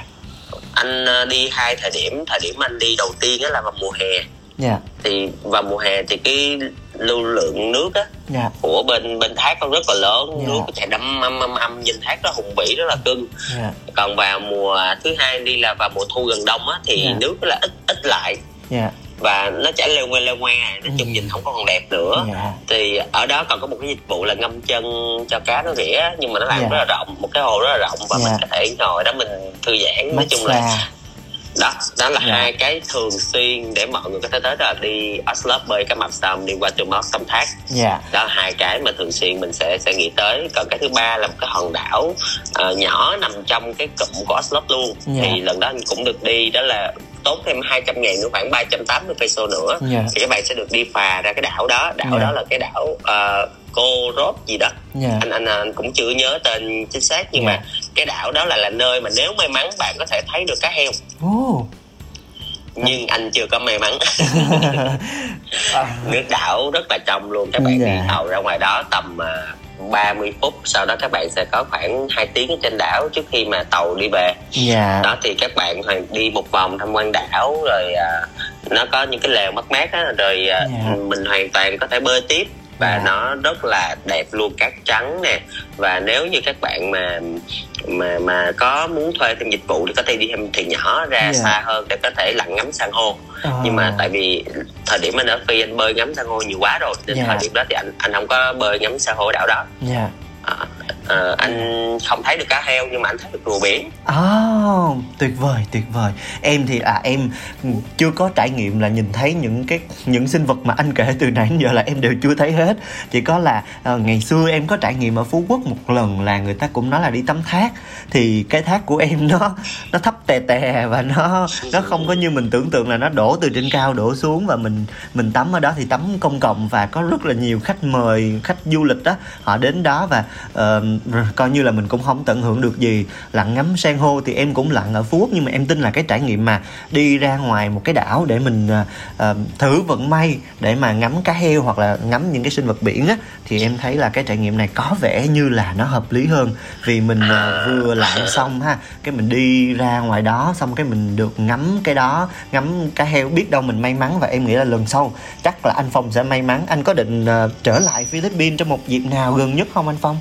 Anh ờ, đi hai thời điểm. Thời điểm anh đi đầu tiên á là vào mùa hè. Dạ. Thì vào mùa hè thì cái lưu lượng nước á dạ. của bên bên thác nó rất là lớn. Dạ. nước chạy đâm âm âm âm nhìn thác nó hùng vĩ rất là cưng. Dạ. Còn vào mùa thứ hai đi là vào mùa thu gần đông á thì Dạ. nước nó là ít ít lại. Dạ và nó chảy leo ngoe leo ngoe nói chung Ừ. nhìn không có còn đẹp nữa dạ thì ở đó còn có một cái dịch vụ là ngâm chân cho cá nó rỉa nhưng mà nó làm Dạ. rất là rộng một cái hồ rất là rộng và Dạ. mình có thể ngồi đó mình thư giãn nói chung là đó đó là Dạ. hai cái thường xuyên để mọi người có thể tới đó là đi Oslo bơi cá mập xong đi qua Trumop tắm thác dạ đó là hai cái mà thường xuyên mình sẽ sẽ nghĩ tới còn cái thứ ba là một cái hòn đảo ờ, nhỏ nằm trong cái cụm của Oslo luôn Dạ. thì lần đó anh cũng được đi đó là tốn thêm 200 ngàn nữa khoảng 380 peso nữa dạ thì các bạn sẽ được đi phà ra cái đảo đó đảo Dạ. đó là cái đảo uh, cô rốt gì đó dạ anh, anh anh cũng chưa nhớ tên chính xác nhưng Dạ. mà cái đảo đó là là nơi mà nếu may mắn bạn có thể thấy được cá heo Ồ. nhưng anh chưa có may mắn nước đảo rất là trong luôn các bạn Dạ. đi tàu ra ngoài đó tầm à, 30 phút sau đó các bạn sẽ có khoảng 2 tiếng trên đảo trước khi mà tàu đi về dạ đó thì các bạn hoàn đi một vòng tham quan đảo rồi à, nó có những cái lều mát mát á rồi à, Dạ. mình hoàn toàn có thể bơi tiếp và Dạ. nó rất là đẹp luôn cát trắng nè và nếu như các bạn mà mà mà có muốn thuê thêm dịch vụ thì có thể đi thêm thuyền nhỏ ra Dạ. xa hơn để có thể lặn ngắm san hô Ờ. nhưng mà tại vì thời điểm anh ở phi anh bơi ngắm san hô nhiều quá rồi nên Dạ. thời điểm đó thì anh anh không có bơi ngắm san hô ở đảo đó dạ à, à, anh không thấy được cá heo nhưng mà anh thấy được rùa biển. Oh, tuyệt vời tuyệt vời. Em thì à em chưa có trải nghiệm là nhìn thấy những cái những sinh vật mà anh kể từ nãy đến giờ là em đều chưa thấy hết. Chỉ có là ờ, ngày xưa em có trải nghiệm ở phú quốc một lần là người ta cũng nói là đi tắm thác. Thì cái thác của em nó nó thấp tè tè và nó nó không có như mình tưởng tượng là nó đổ từ trên cao đổ xuống và mình mình tắm ở đó thì tắm công cộng và có rất là nhiều khách mời khách du lịch đó họ đến đó và coi như là mình cũng không tận hưởng được gì. Lặn ngắm san hô thì em cũng lặn ở phú quốc nhưng mà em tin là cái trải nghiệm mà đi ra ngoài một cái đảo để mình uh, thử vận may để mà ngắm cá heo hoặc là ngắm những cái sinh vật biển á thì em thấy là cái trải nghiệm này có vẻ như là nó hợp lý hơn. Vì mình uh, vừa lặn xong ha cái mình đi ra ngoài đó xong cái mình được ngắm cái đó ngắm cá heo biết đâu mình may mắn. Và em nghĩ là lần sau chắc là anh Phong sẽ may mắn. Anh có định uh, trở lại Philippines trong một dịp nào gần nhất không anh Phong?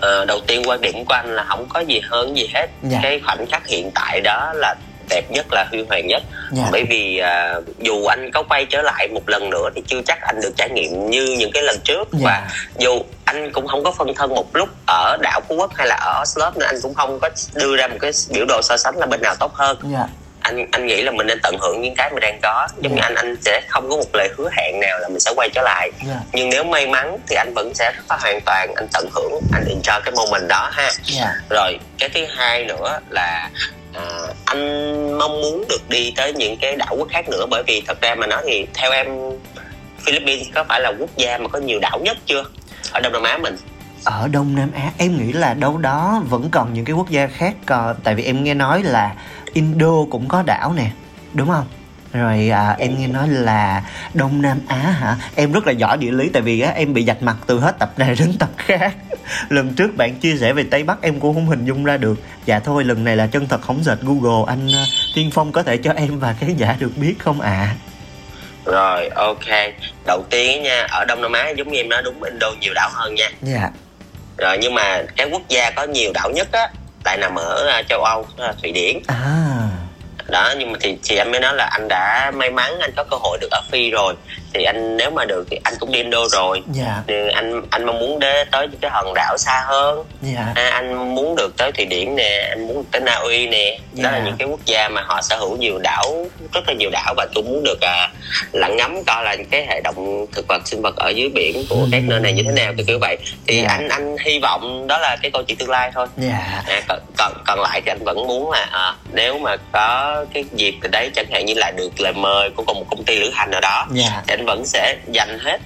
Ờ, đầu tiên quan điểm của anh là không có gì hơn gì hết Dạ. cái khoảnh khắc hiện tại đó là đẹp nhất là huy hoàng nhất Dạ. bởi vì à, dù anh có quay trở lại một lần nữa thì chưa chắc anh được trải nghiệm như những cái lần trước Dạ. và dù anh cũng không có phân thân một lúc ở đảo phú quốc hay là ở Oslo nên anh cũng không có đưa ra một cái biểu đồ so sánh là bên nào tốt hơn dạ anh anh nghĩ là mình nên tận hưởng những cái mình đang có. Giống Dạ. như anh anh sẽ không có một lời hứa hẹn nào là mình sẽ quay trở lại. Dạ. Nhưng nếu may mắn thì anh vẫn sẽ rất là hoàn toàn anh tận hưởng anh enjoy cái moment đó ha. Dạ. Rồi cái thứ hai nữa là à, anh mong muốn được đi tới những cái đảo quốc khác nữa. Bởi vì thật ra mà nói thì theo em Philippines có phải là quốc gia mà có nhiều đảo nhất chưa? Ở Đông Nam Á mình. Ở Đông Nam Á em nghĩ là đâu đó vẫn còn những cái quốc gia khác. Còn tại vì em nghe nói là Indo cũng có đảo nè đúng không? Rồi à, em nghe nói là Đông Nam Á hả? Em rất là giỏi địa lý tại vì á, em bị dạch mặt từ hết tập này đến tập khác. Lần trước bạn chia sẻ về Tây Bắc em cũng không hình dung ra được. Dạ thôi lần này là chân thật không dệt Google. Anh à, Tiên Phong có thể cho em và khán giả được biết không ạ? Rồi ok. Đầu tiên nha ở Đông Nam Á giống như em nói đúng Indo nhiều đảo hơn nha. Dạ. Rồi nhưng mà cái quốc gia có nhiều đảo nhất á lại nằm ở châu Âu Thụy Điển. À. Đó nhưng mà thì thì anh mới nói là anh đã may mắn anh có cơ hội được ở phi rồi thì anh nếu mà được thì anh cũng đi Indo rồi. Dạ. Thì anh anh mong muốn đến tới những cái hòn đảo xa hơn. Dạ. À, anh muốn được tới thụy điển nè anh muốn tới na uy nè. Đó là Dạ. những cái quốc gia mà họ sở hữu nhiều đảo rất là nhiều đảo. Và tôi muốn được à, lặn ngắm coi là cái hệ động thực vật sinh vật ở dưới biển của các nơi này như thế nào kiểu kiểu vậy. Thì Dạ. anh anh hy vọng đó là cái câu chuyện tương lai thôi. Dạ. À, còn, còn còn lại thì anh vẫn muốn là à, nếu mà có cái dịp từ đấy chẳng hạn như là được lời mời của một công ty lữ hành nào đó. Dạ. Thì anh vẫn sẽ dành hết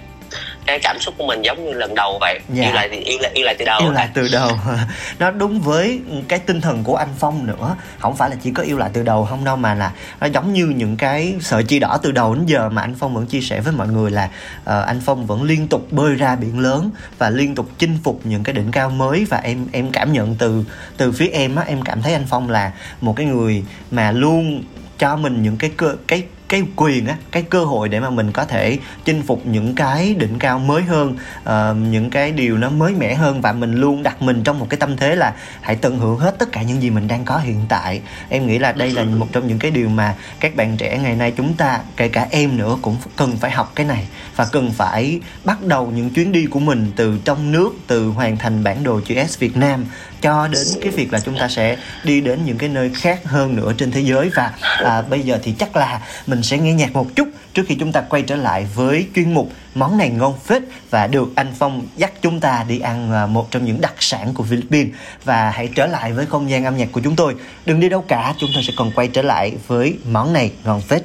cái cảm xúc của mình giống như lần đầu vậy. Dạ. yêu lại thì yêu lại yêu lại từ đầu. Yêu lại từ đầu. Nó đúng với cái tinh thần của anh phong nữa. Không phải là chỉ có yêu lại từ đầu không đâu mà là nó giống như những cái sợi chi đỏ từ đầu đến giờ mà anh phong vẫn chia sẻ với mọi người là ờ, anh phong vẫn liên tục bơi ra biển lớn và liên tục chinh phục những cái đỉnh cao mới. Và em em cảm nhận từ từ phía em á em cảm thấy anh phong là một cái người mà luôn cho mình những cái cơ cái cái quyền á cái cơ hội để mà mình có thể chinh phục những cái đỉnh cao mới hơn ờ, những cái điều nó mới mẻ hơn và mình luôn đặt mình trong một cái tâm thế là hãy tận hưởng hết tất cả những gì mình đang có hiện tại. Em nghĩ là đây là một trong những cái điều mà các bạn trẻ ngày nay chúng ta kể cả em nữa cũng cần phải học cái này và cần phải bắt đầu những chuyến đi của mình từ trong nước từ hoàn thành bản đồ chữ S Việt Nam cho đến cái việc là chúng ta sẽ đi đến những cái nơi khác hơn nữa trên thế giới. Và à, bây giờ thì chắc là mình sẽ nghe nhạc một chút trước khi chúng ta quay trở lại với chuyên mục món này ngon phết. Và được anh Phong dắt chúng ta đi ăn à, một trong những đặc sản của Philippines. Và hãy trở lại với không gian âm nhạc của chúng tôi. Đừng đi đâu cả chúng tôi sẽ còn quay trở lại với món này ngon phết.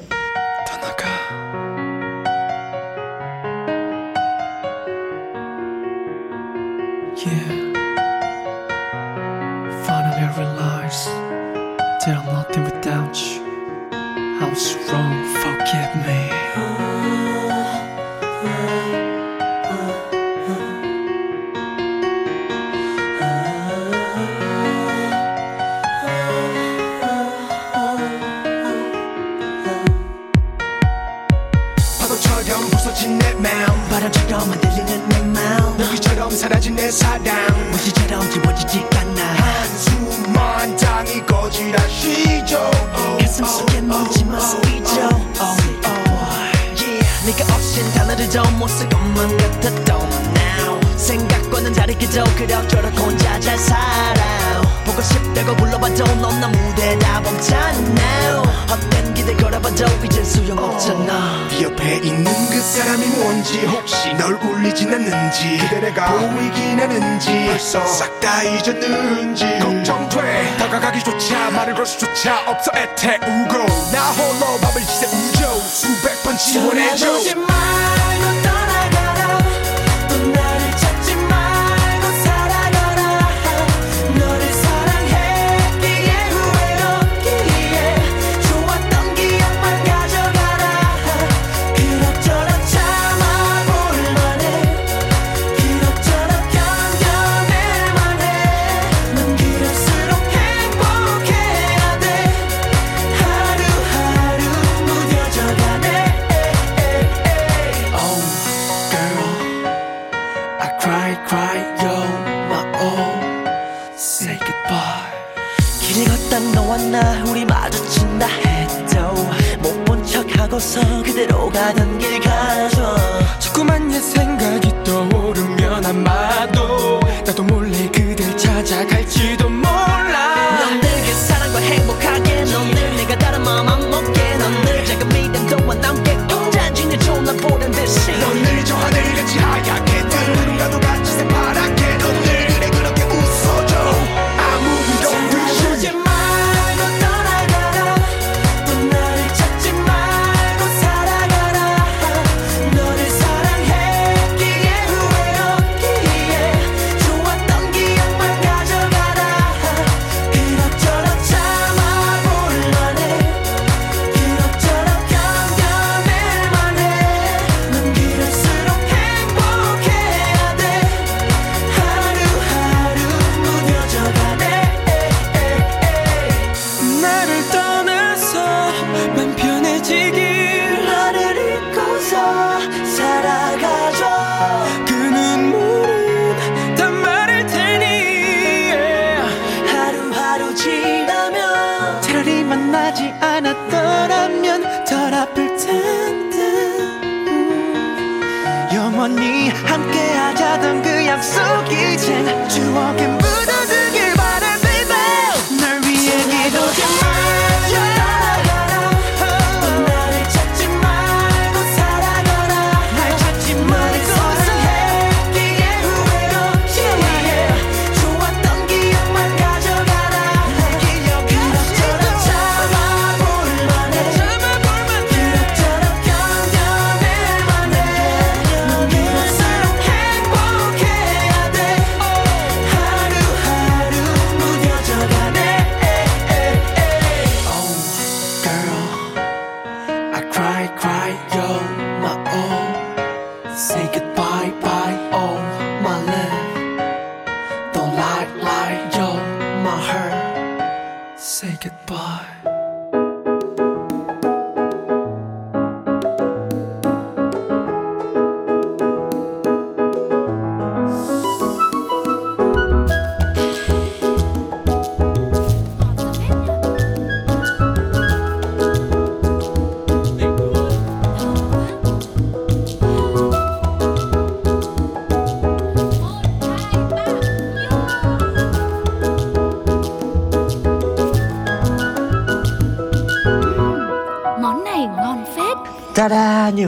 보이긴 하는지 벌써 싹 다 잊었는지 걱정돼. 다가가기조차 말을 걸 수조차 없어 애태우고. 나 홀로 밤을 지새 우죠. 수백 번 지원해줘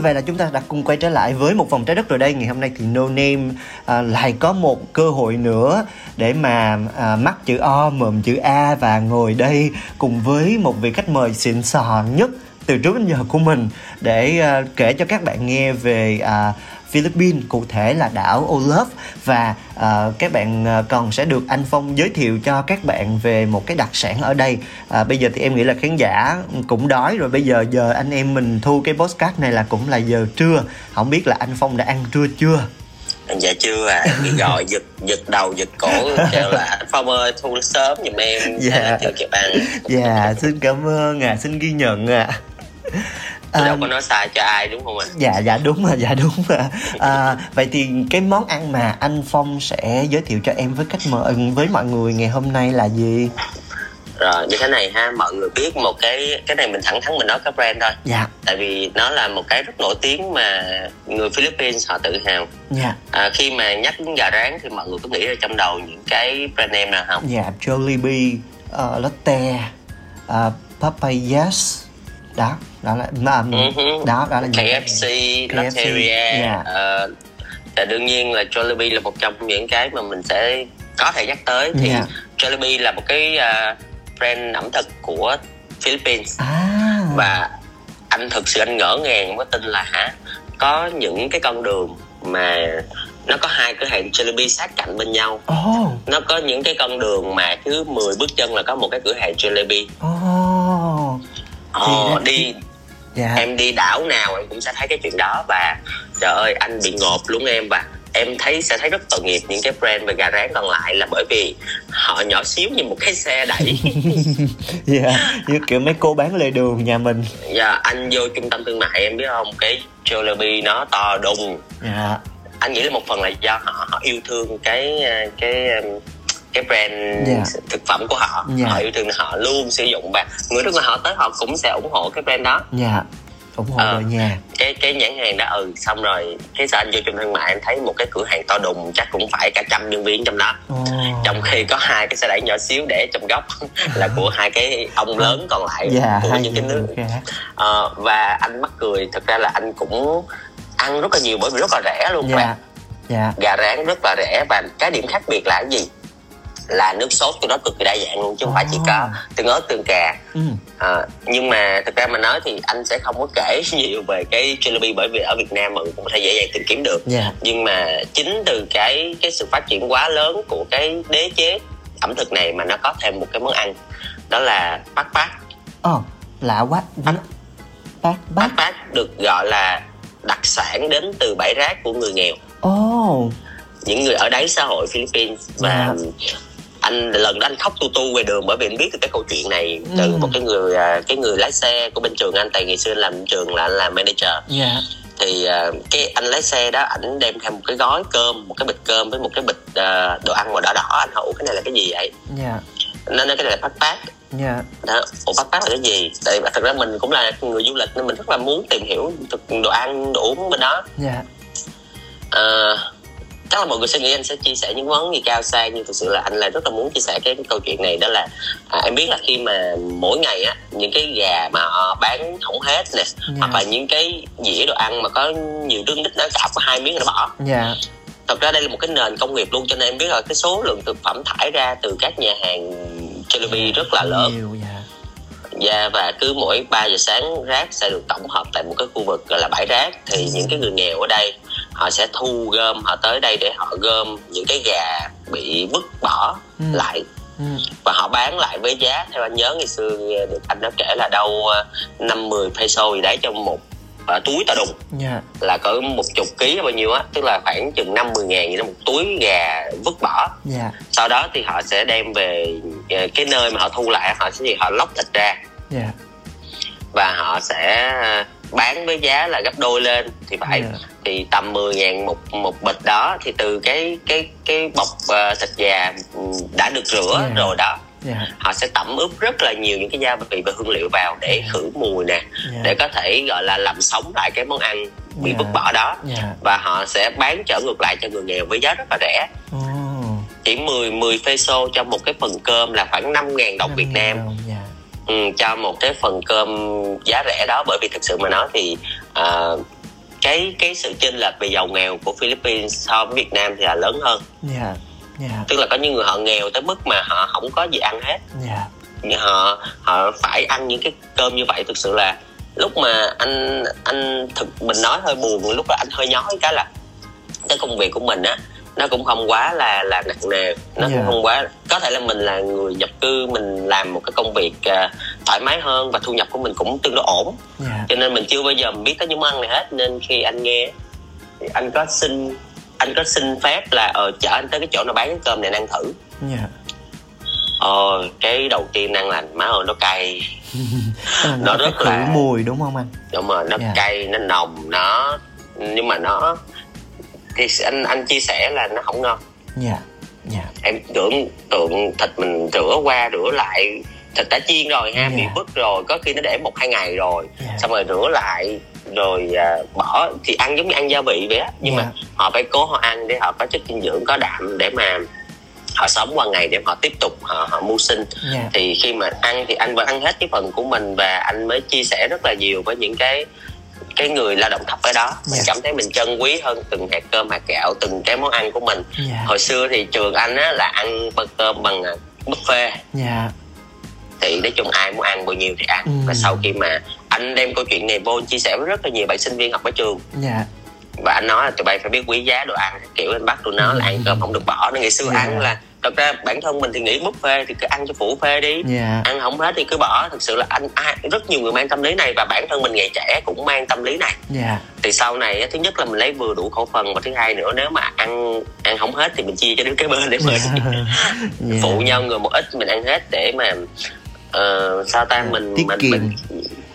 vậy là chúng ta đã cùng quay trở lại với một vòng trái đất rồi đây. Ngày hôm nay thì No Name à, lại có một cơ hội nữa Để mà à, mắc chữ O, mồm chữ A Và ngồi đây cùng với một vị khách mời xịn sò nhất từ trước đến giờ của mình Để à, kể cho các bạn nghe về à, Philippines, cụ thể là đảo Olaf và à, các bạn à, còn sẽ được anh Phong giới thiệu cho các bạn về một cái đặc sản ở đây. À, bây giờ thì em nghĩ là khán giả cũng đói rồi. Bây giờ giờ anh em mình thu cái postcard này là cũng là giờ trưa. Không biết là anh Phong đã ăn trưa chưa? dạ chưa à bị gọi giật giật đầu giật cổ kêu là phong ơi thu sớm giùm em Dạ. chưa kịp ăn Dạ, xin cảm ơn à, xin ghi nhận à. Chứ đâu À, có nói sai cho ai đúng không ạ? Dạ dạ đúng rồi dạ đúng rồi. À, vậy thì cái món ăn mà anh phong sẽ giới thiệu cho em với khách mời với mọi người ngày hôm nay là gì? Rồi như thế này ha mọi người biết một cái cái này mình thẳng thắn mình nói cái brand thôi. Dạ. Tại vì nó là một cái rất nổi tiếng mà người Philippines họ tự hào. Dạ. À, khi mà nhắc đến gà rán thì mọi người có nghĩ ra trong đầu những cái brand name nào không? Dạ Jollibee uh, Lotte uh, Papayas đó đó là um, Ừ hứ. đó đó là KFC, KFC, Lotteria dạ. ờ, và đương nhiên là Jollibee là một trong những cái mà mình sẽ có thể nhắc tới. Thì Dạ. Jollibee là một cái ờ, brand ẩm thực của Philippines. À. Và anh thực sự anh ngỡ ngàng mới tin là hả có những cái con đường mà nó có hai cửa hàng Jollibee sát cạnh bên nhau. Oh. Nó có những cái con đường mà cứ 10 bước chân là có một cái cửa hàng Jollibee. Oh Ờ, Thì ra- đi. Dạ. Em đi đảo nào em cũng sẽ thấy cái chuyện đó và trời ơi anh bị ngộp luôn em. Và em thấy sẽ thấy rất tội nghiệp những cái brand về gà rán còn lại là bởi vì họ nhỏ xíu như một cái xe đẩy. Dạ như kiểu mấy cô bán lề đường nhà mình. Và anh vô trung tâm thương mại em biết không? Cái Jollibee nó to đùng. Dạ. Anh nghĩ là một phần là do họ họ yêu thương cái ờ, cái cái brand Dạ. thực phẩm của họ Dạ. họ yêu thương họ luôn sử dụng và người nước ngoài họ tới họ cũng sẽ ủng hộ cái brand đó dạ ủng hộ Ờ. rồi nha cái cái nhãn hàng đó ừ xong rồi cái sao anh vô trung thương mại anh thấy một cái cửa hàng to đùng chắc cũng phải cả trăm nhân viên trong đó oh. trong khi có hai cái xe đẩy nhỏ xíu để trong góc là của hai cái ông lớn còn lại dạ của những cái nước Ờ, và anh mắc cười thực ra là anh cũng ăn rất là nhiều bởi vì rất là rẻ luôn các dạ bạn dạ gà rán rất là rẻ và cái điểm khác biệt là cái gì là nước sốt của nó cực kỳ đa dạng luôn chứ không phải chỉ có tương ớt tương cà. Ừ. à, nhưng mà thực ra mà nói thì anh sẽ không có kể nhiều về cái Jollibee bởi vì ở Việt Nam người cũng có thể dễ dàng tìm kiếm được. Dạ. Nhưng mà chính từ cái cái sự phát triển quá lớn của cái đế chế ẩm thực này mà nó có thêm một cái món ăn đó là bát bát. Ồ lạ quá. Bát bát bát. Bát được gọi là đặc sản đến từ bãi rác của người nghèo. Ồ. Những người ở đáy xã hội Philippines và anh lần đó anh khóc tu tu về đường bởi vì anh biết được cái câu chuyện này từ Ừ. một cái người à, cái người lái xe của bên trường anh. Tại ngày xưa anh làm trường là anh làm manager. Dạ. Thì à, cái anh lái xe đó ảnh đem theo một cái gói cơm một cái bịch cơm với một cái bịch à, đồ ăn màu đỏ đỏ. Anh hỏi "Ủa, cái này là cái gì vậy? Dạ. Nó nói cái này là bát dạ. Đó ủa bát là cái gì? Tại vì thật ra mình cũng là người du lịch nên mình rất là muốn tìm hiểu thực đồ ăn đồ uống bên đó. Dạ. Ờ, chắc là mọi người sẽ nghĩ anh sẽ chia sẻ những món gì cao sang nhưng thực sự là anh là rất là muốn chia sẻ cái, cái câu chuyện này. Đó là à, em biết là khi mà mỗi ngày á những cái gà mà họ bán không hết nè hoặc là những cái dĩa đồ ăn mà có nhiều trứng đít nó cả có hai miếng nó bỏ. Dạ. Thật ra đây là một cái nền công nghiệp luôn cho nên em biết là cái số lượng thực phẩm thải ra từ các nhà hàng Jollibee rất là lớn. nhiều dạ Dạ và cứ mỗi 3 giờ sáng rác sẽ được tổng hợp tại một cái khu vực gọi là bãi rác. Thì những cái người nghèo ở đây họ sẽ thu gom họ tới đây để họ gom những cái gà bị vứt bỏ Ừ. lại. Ừ. và họ bán lại với giá theo anh nhớ ngày xưa được anh nó kể là đâu ờ, năm mười peso gì đấy cho một ờ, túi tà đùng. Dạ. Là cỡ một chục ký bao nhiêu á tức là khoảng chừng năm mười ngàn gì đó một túi gà vứt bỏ. Dạ. Sau đó thì họ sẽ đem về ờ, cái nơi mà họ thu lại họ sẽ gì? Họ lóc thịt ra dạ. Và họ sẽ bán với giá là gấp đôi lên thì phải. Dạ. thì tầm 10 ngàn một một bịch đó thì từ cái cái cái bọc ờ, thịt gà ừ, đã được rửa Dạ. rồi đó dạ. họ sẽ tẩm ướp rất là nhiều những cái gia vị và hương liệu vào để khử mùi nè Dạ. để có thể gọi là làm sống lại cái món ăn bị Dạ. vứt bỏ đó. Dạ. Và họ sẽ bán trở ngược lại cho người nghèo với giá rất là rẻ. Ồ. Chỉ 10 10 peso cho một cái phần cơm là khoảng 5 ngàn đồng Việt Nam. ừ, cho một cái phần cơm giá rẻ đó. Bởi vì thực sự mà nói thì à, cái cái sự chênh lệch về giàu nghèo của Philippines so với Việt Nam thì là lớn hơn. Dạ dạ. Tức là có những người họ nghèo tới mức mà họ không có gì ăn hết. Dạ. Nhưng họ họ phải ăn những cái cơm như vậy. Thực sự là lúc mà anh anh thực mình nói hơi buồn lúc đó anh hơi nhói cái là cái công việc của mình á nó cũng không quá là là nặng nề. Nó Dạ. cũng không quá có thể là mình là người nhập cư mình làm một cái công việc à, thoải mái hơn và thu nhập của mình cũng tương đối ổn. Dạ. Cho nên mình chưa bao giờ mình biết tới những món ăn này hết. Nên khi anh nghe thì anh có xin anh có xin phép là ờ chở anh tới cái chỗ nào bán cái cơm này ăn thử. Dạ. Ờ cái đầu tiên ăn lành má ơi nó cay. Nó rất là- mùi đúng không anh? Đúng rồi nó Dạ. cay nó nồng nó nhưng mà nó thì anh anh chia sẻ là nó không ngon dạ dạ em tưởng tượng thịt mình rửa qua rửa lại thịt đã chiên rồi ha Dạ. bị vứt rồi có khi nó để một hai ngày rồi Dạ. xong rồi rửa lại rồi à, bỏ thì ăn giống như ăn gia vị vậy á nhưng Dạ. mà họ phải cố họ ăn để họ có chất dinh dưỡng có đạm để mà họ sống qua ngày để họ tiếp tục họ, họ mưu sinh dạ thì khi mà ăn thì anh vẫn ăn hết cái phần của mình và anh mới chia sẻ rất là nhiều với những cái cái người lao động thấp ở đó. Mình Dạ. cảm thấy mình trân quý hơn từng hạt cơm hạt gạo từng cái món ăn của mình. Dạ. Hồi xưa thì trường anh á là ăn bơ cơm bằng à, buffet. Dạ. Thì nói chung ai muốn ăn bao nhiêu thì ăn. Ừ. và sau khi mà anh đem câu chuyện này vô chia sẻ với rất là nhiều bạn sinh viên học ở trường. Dạ. Và anh nói là tụi bay phải biết quý giá đồ ăn kiểu anh bắt tụi nó là ăn cơm không được bỏ nên ngày xưa Dạ. ăn là thật ra bản thân mình thì nghĩ buffet thì cứ ăn cho phủ phê đi. Dạ. Ăn không hết thì cứ bỏ. Thực sự là anh ai, rất nhiều người mang tâm lý này và bản thân mình ngày trẻ cũng mang tâm lý này. Dạ. Thì sau này thứ nhất là mình lấy vừa đủ khẩu phần và thứ hai nữa nếu mà ăn ăn không hết thì mình chia cho đứa kế bên để mình dạ. phụ nhau người một ít mình ăn hết để mà ờ, sao ta mình Tiết mình kiệm. mình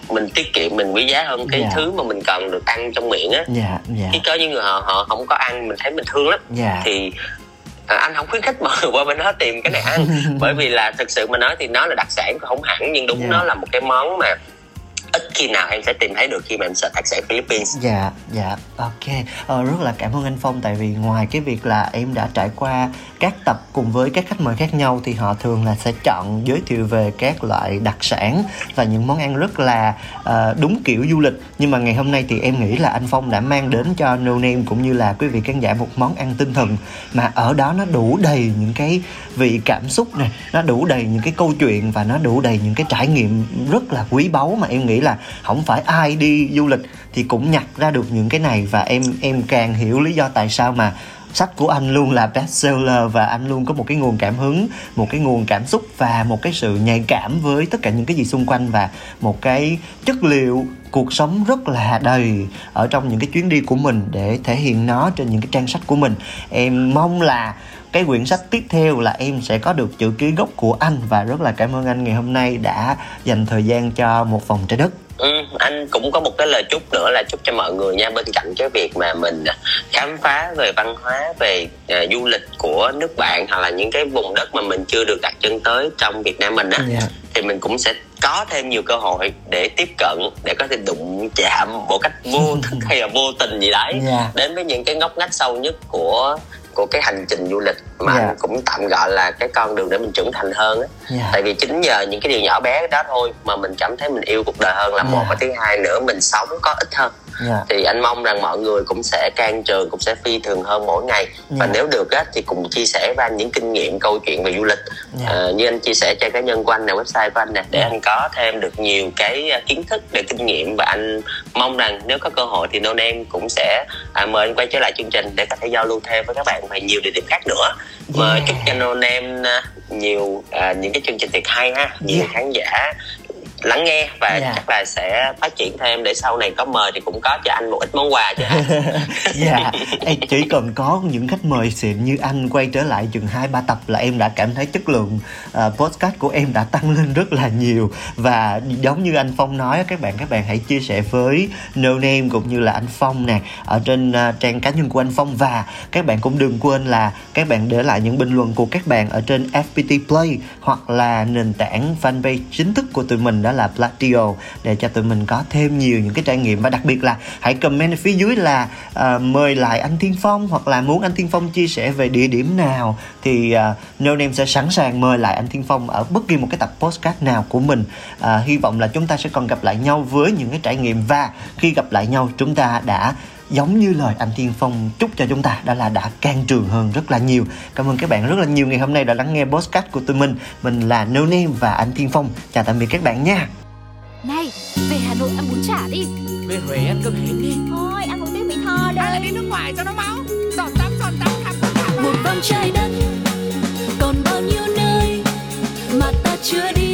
mình tiết kiệm mình quý giá hơn cái Dạ. thứ mà mình cần được ăn trong miệng á. Dạ dạ. Chứ có những người họ họ không có ăn mình thấy mình thương lắm. Dạ. Thì à, anh không khuyến khích mọi người qua bên đó tìm cái này ăn bởi vì là thực sự mà nói thì nó là đặc sản không hẳn nhưng đúng Dạ. nó là một cái món mà ít khi nào em sẽ tìm thấy được khi mà em search thạc sĩ Philippines Dạ, dạ, ok. Ờ, rất là cảm ơn anh Phong tại vì ngoài cái việc là em đã trải qua các tập cùng với các khách mời khác nhau thì họ thường là sẽ chọn giới thiệu về các loại đặc sản và những món ăn rất là uh, đúng kiểu du lịch. Nhưng mà ngày hôm nay thì em nghĩ là anh Phong đã mang đến cho No Name cũng như là quý vị khán giả một món ăn tinh thần mà ở đó nó đủ đầy những cái vị cảm xúc này, nó đủ đầy những cái câu chuyện và nó đủ đầy những cái trải nghiệm rất là quý báu mà em nghĩ là không phải ai đi du lịch thì cũng nhặt ra được những cái này. Và em em càng hiểu lý do tại sao mà sách của anh luôn là bestseller và anh luôn có một cái nguồn cảm hứng, một cái nguồn cảm xúc và một cái sự nhạy cảm với tất cả những cái gì xung quanh. Và một cái chất liệu cuộc sống rất là đầy ở trong những cái chuyến đi của mình để thể hiện nó trên những cái trang sách của mình. Em mong là cái quyển sách tiếp theo là em sẽ có được chữ ký gốc của anh và rất là cảm ơn anh ngày hôm nay đã dành thời gian cho một vòng trái đất ừ, anh cũng có một cái lời chúc nữa là chúc cho mọi người nha bên cạnh cái việc mà mình khám phá về văn hóa về à, du lịch của nước bạn hoặc là những cái vùng đất mà mình chưa được đặt chân tới trong Việt Nam mình á Dạ. thì mình cũng sẽ có thêm nhiều cơ hội để tiếp cận để có thể đụng chạm một cách vô thức hay là vô tình gì đấy Dạ. đến với những cái ngóc ngách sâu nhất của của cái hành trình du lịch mà Dạ. anh cũng tạm gọi là cái con đường để mình trưởng thành hơn á Dạ. tại vì chính nhờ những cái điều nhỏ bé đó thôi mà mình cảm thấy mình yêu cuộc đời hơn là một Dạ. và thứ hai nữa mình sống có ích hơn Dạ. thì anh mong rằng mọi người cũng sẽ can trường cũng sẽ phi thường hơn mỗi ngày và Dạ. nếu được á thì cùng chia sẻ với anh những kinh nghiệm câu chuyện về du lịch Dạ. Ờ, như anh chia sẻ cho cá nhân của anh nè website của anh nè để Dạ. anh có thêm được nhiều cái ờ, kiến thức để kinh nghiệm và anh mong rằng nếu có cơ hội thì No Name cũng sẽ à, mời anh quay trở lại chương trình để có thể giao lưu thêm với các bạn về nhiều địa điểm khác nữa mời Yeah. chúc cho No Name à, nhiều à, những cái chương trình thiệt hay ha nhiều Yeah. khán giả lắng nghe và Yeah. chắc là sẽ phát triển thêm để sau này có mời thì cũng có cho anh một ít món quà chứ dạ. Ê, chỉ cần có những khách mời xịn như anh quay trở lại chừng hai ba tập là em đã cảm thấy chất lượng uh, podcast của em đã tăng lên rất là nhiều. Và giống như anh Phong nói các bạn các bạn hãy chia sẻ với No Name cũng như là anh Phong nè ở trên uh, trang cá nhân của anh Phong. Và các bạn cũng đừng quên là các bạn để lại những bình luận của các bạn ở trên FPT Play hoặc là nền tảng fanpage chính thức của tụi mình đó là Platio để cho tụi mình có thêm nhiều những cái trải nghiệm. Và đặc biệt là hãy comment ở phía dưới là uh, mời lại anh Thiên Phong hoặc là muốn anh Thiên Phong chia sẻ về địa điểm nào thì ờ, uh, No Name sẽ sẵn sàng mời lại anh Thiên Phong ở bất kỳ một cái tập podcast nào của mình. Uh, hy vọng là chúng ta sẽ còn gặp lại nhau với những cái trải nghiệm. Và khi gặp lại nhau chúng ta đã giống như lời anh Thiên Phong chúc cho chúng ta đó là đã can trường hơn rất là nhiều. Cảm ơn các bạn rất là nhiều ngày hôm nay đã lắng nghe podcast của tụi mình. Mình là No Name và anh Thiên Phong. Chào tạm biệt các bạn nha. Này, về Hà Nội ăn bún chả đi. Về Huế ăn cơm hến đi. Thôi, ăn một tiếng Mỹ Tho Hay là đi nước ngoài cho nó máu? Giọt tắm giọt tắm khắp cả Một vòng trái đất Còn bao nhiêu nơi Mà ta chưa đi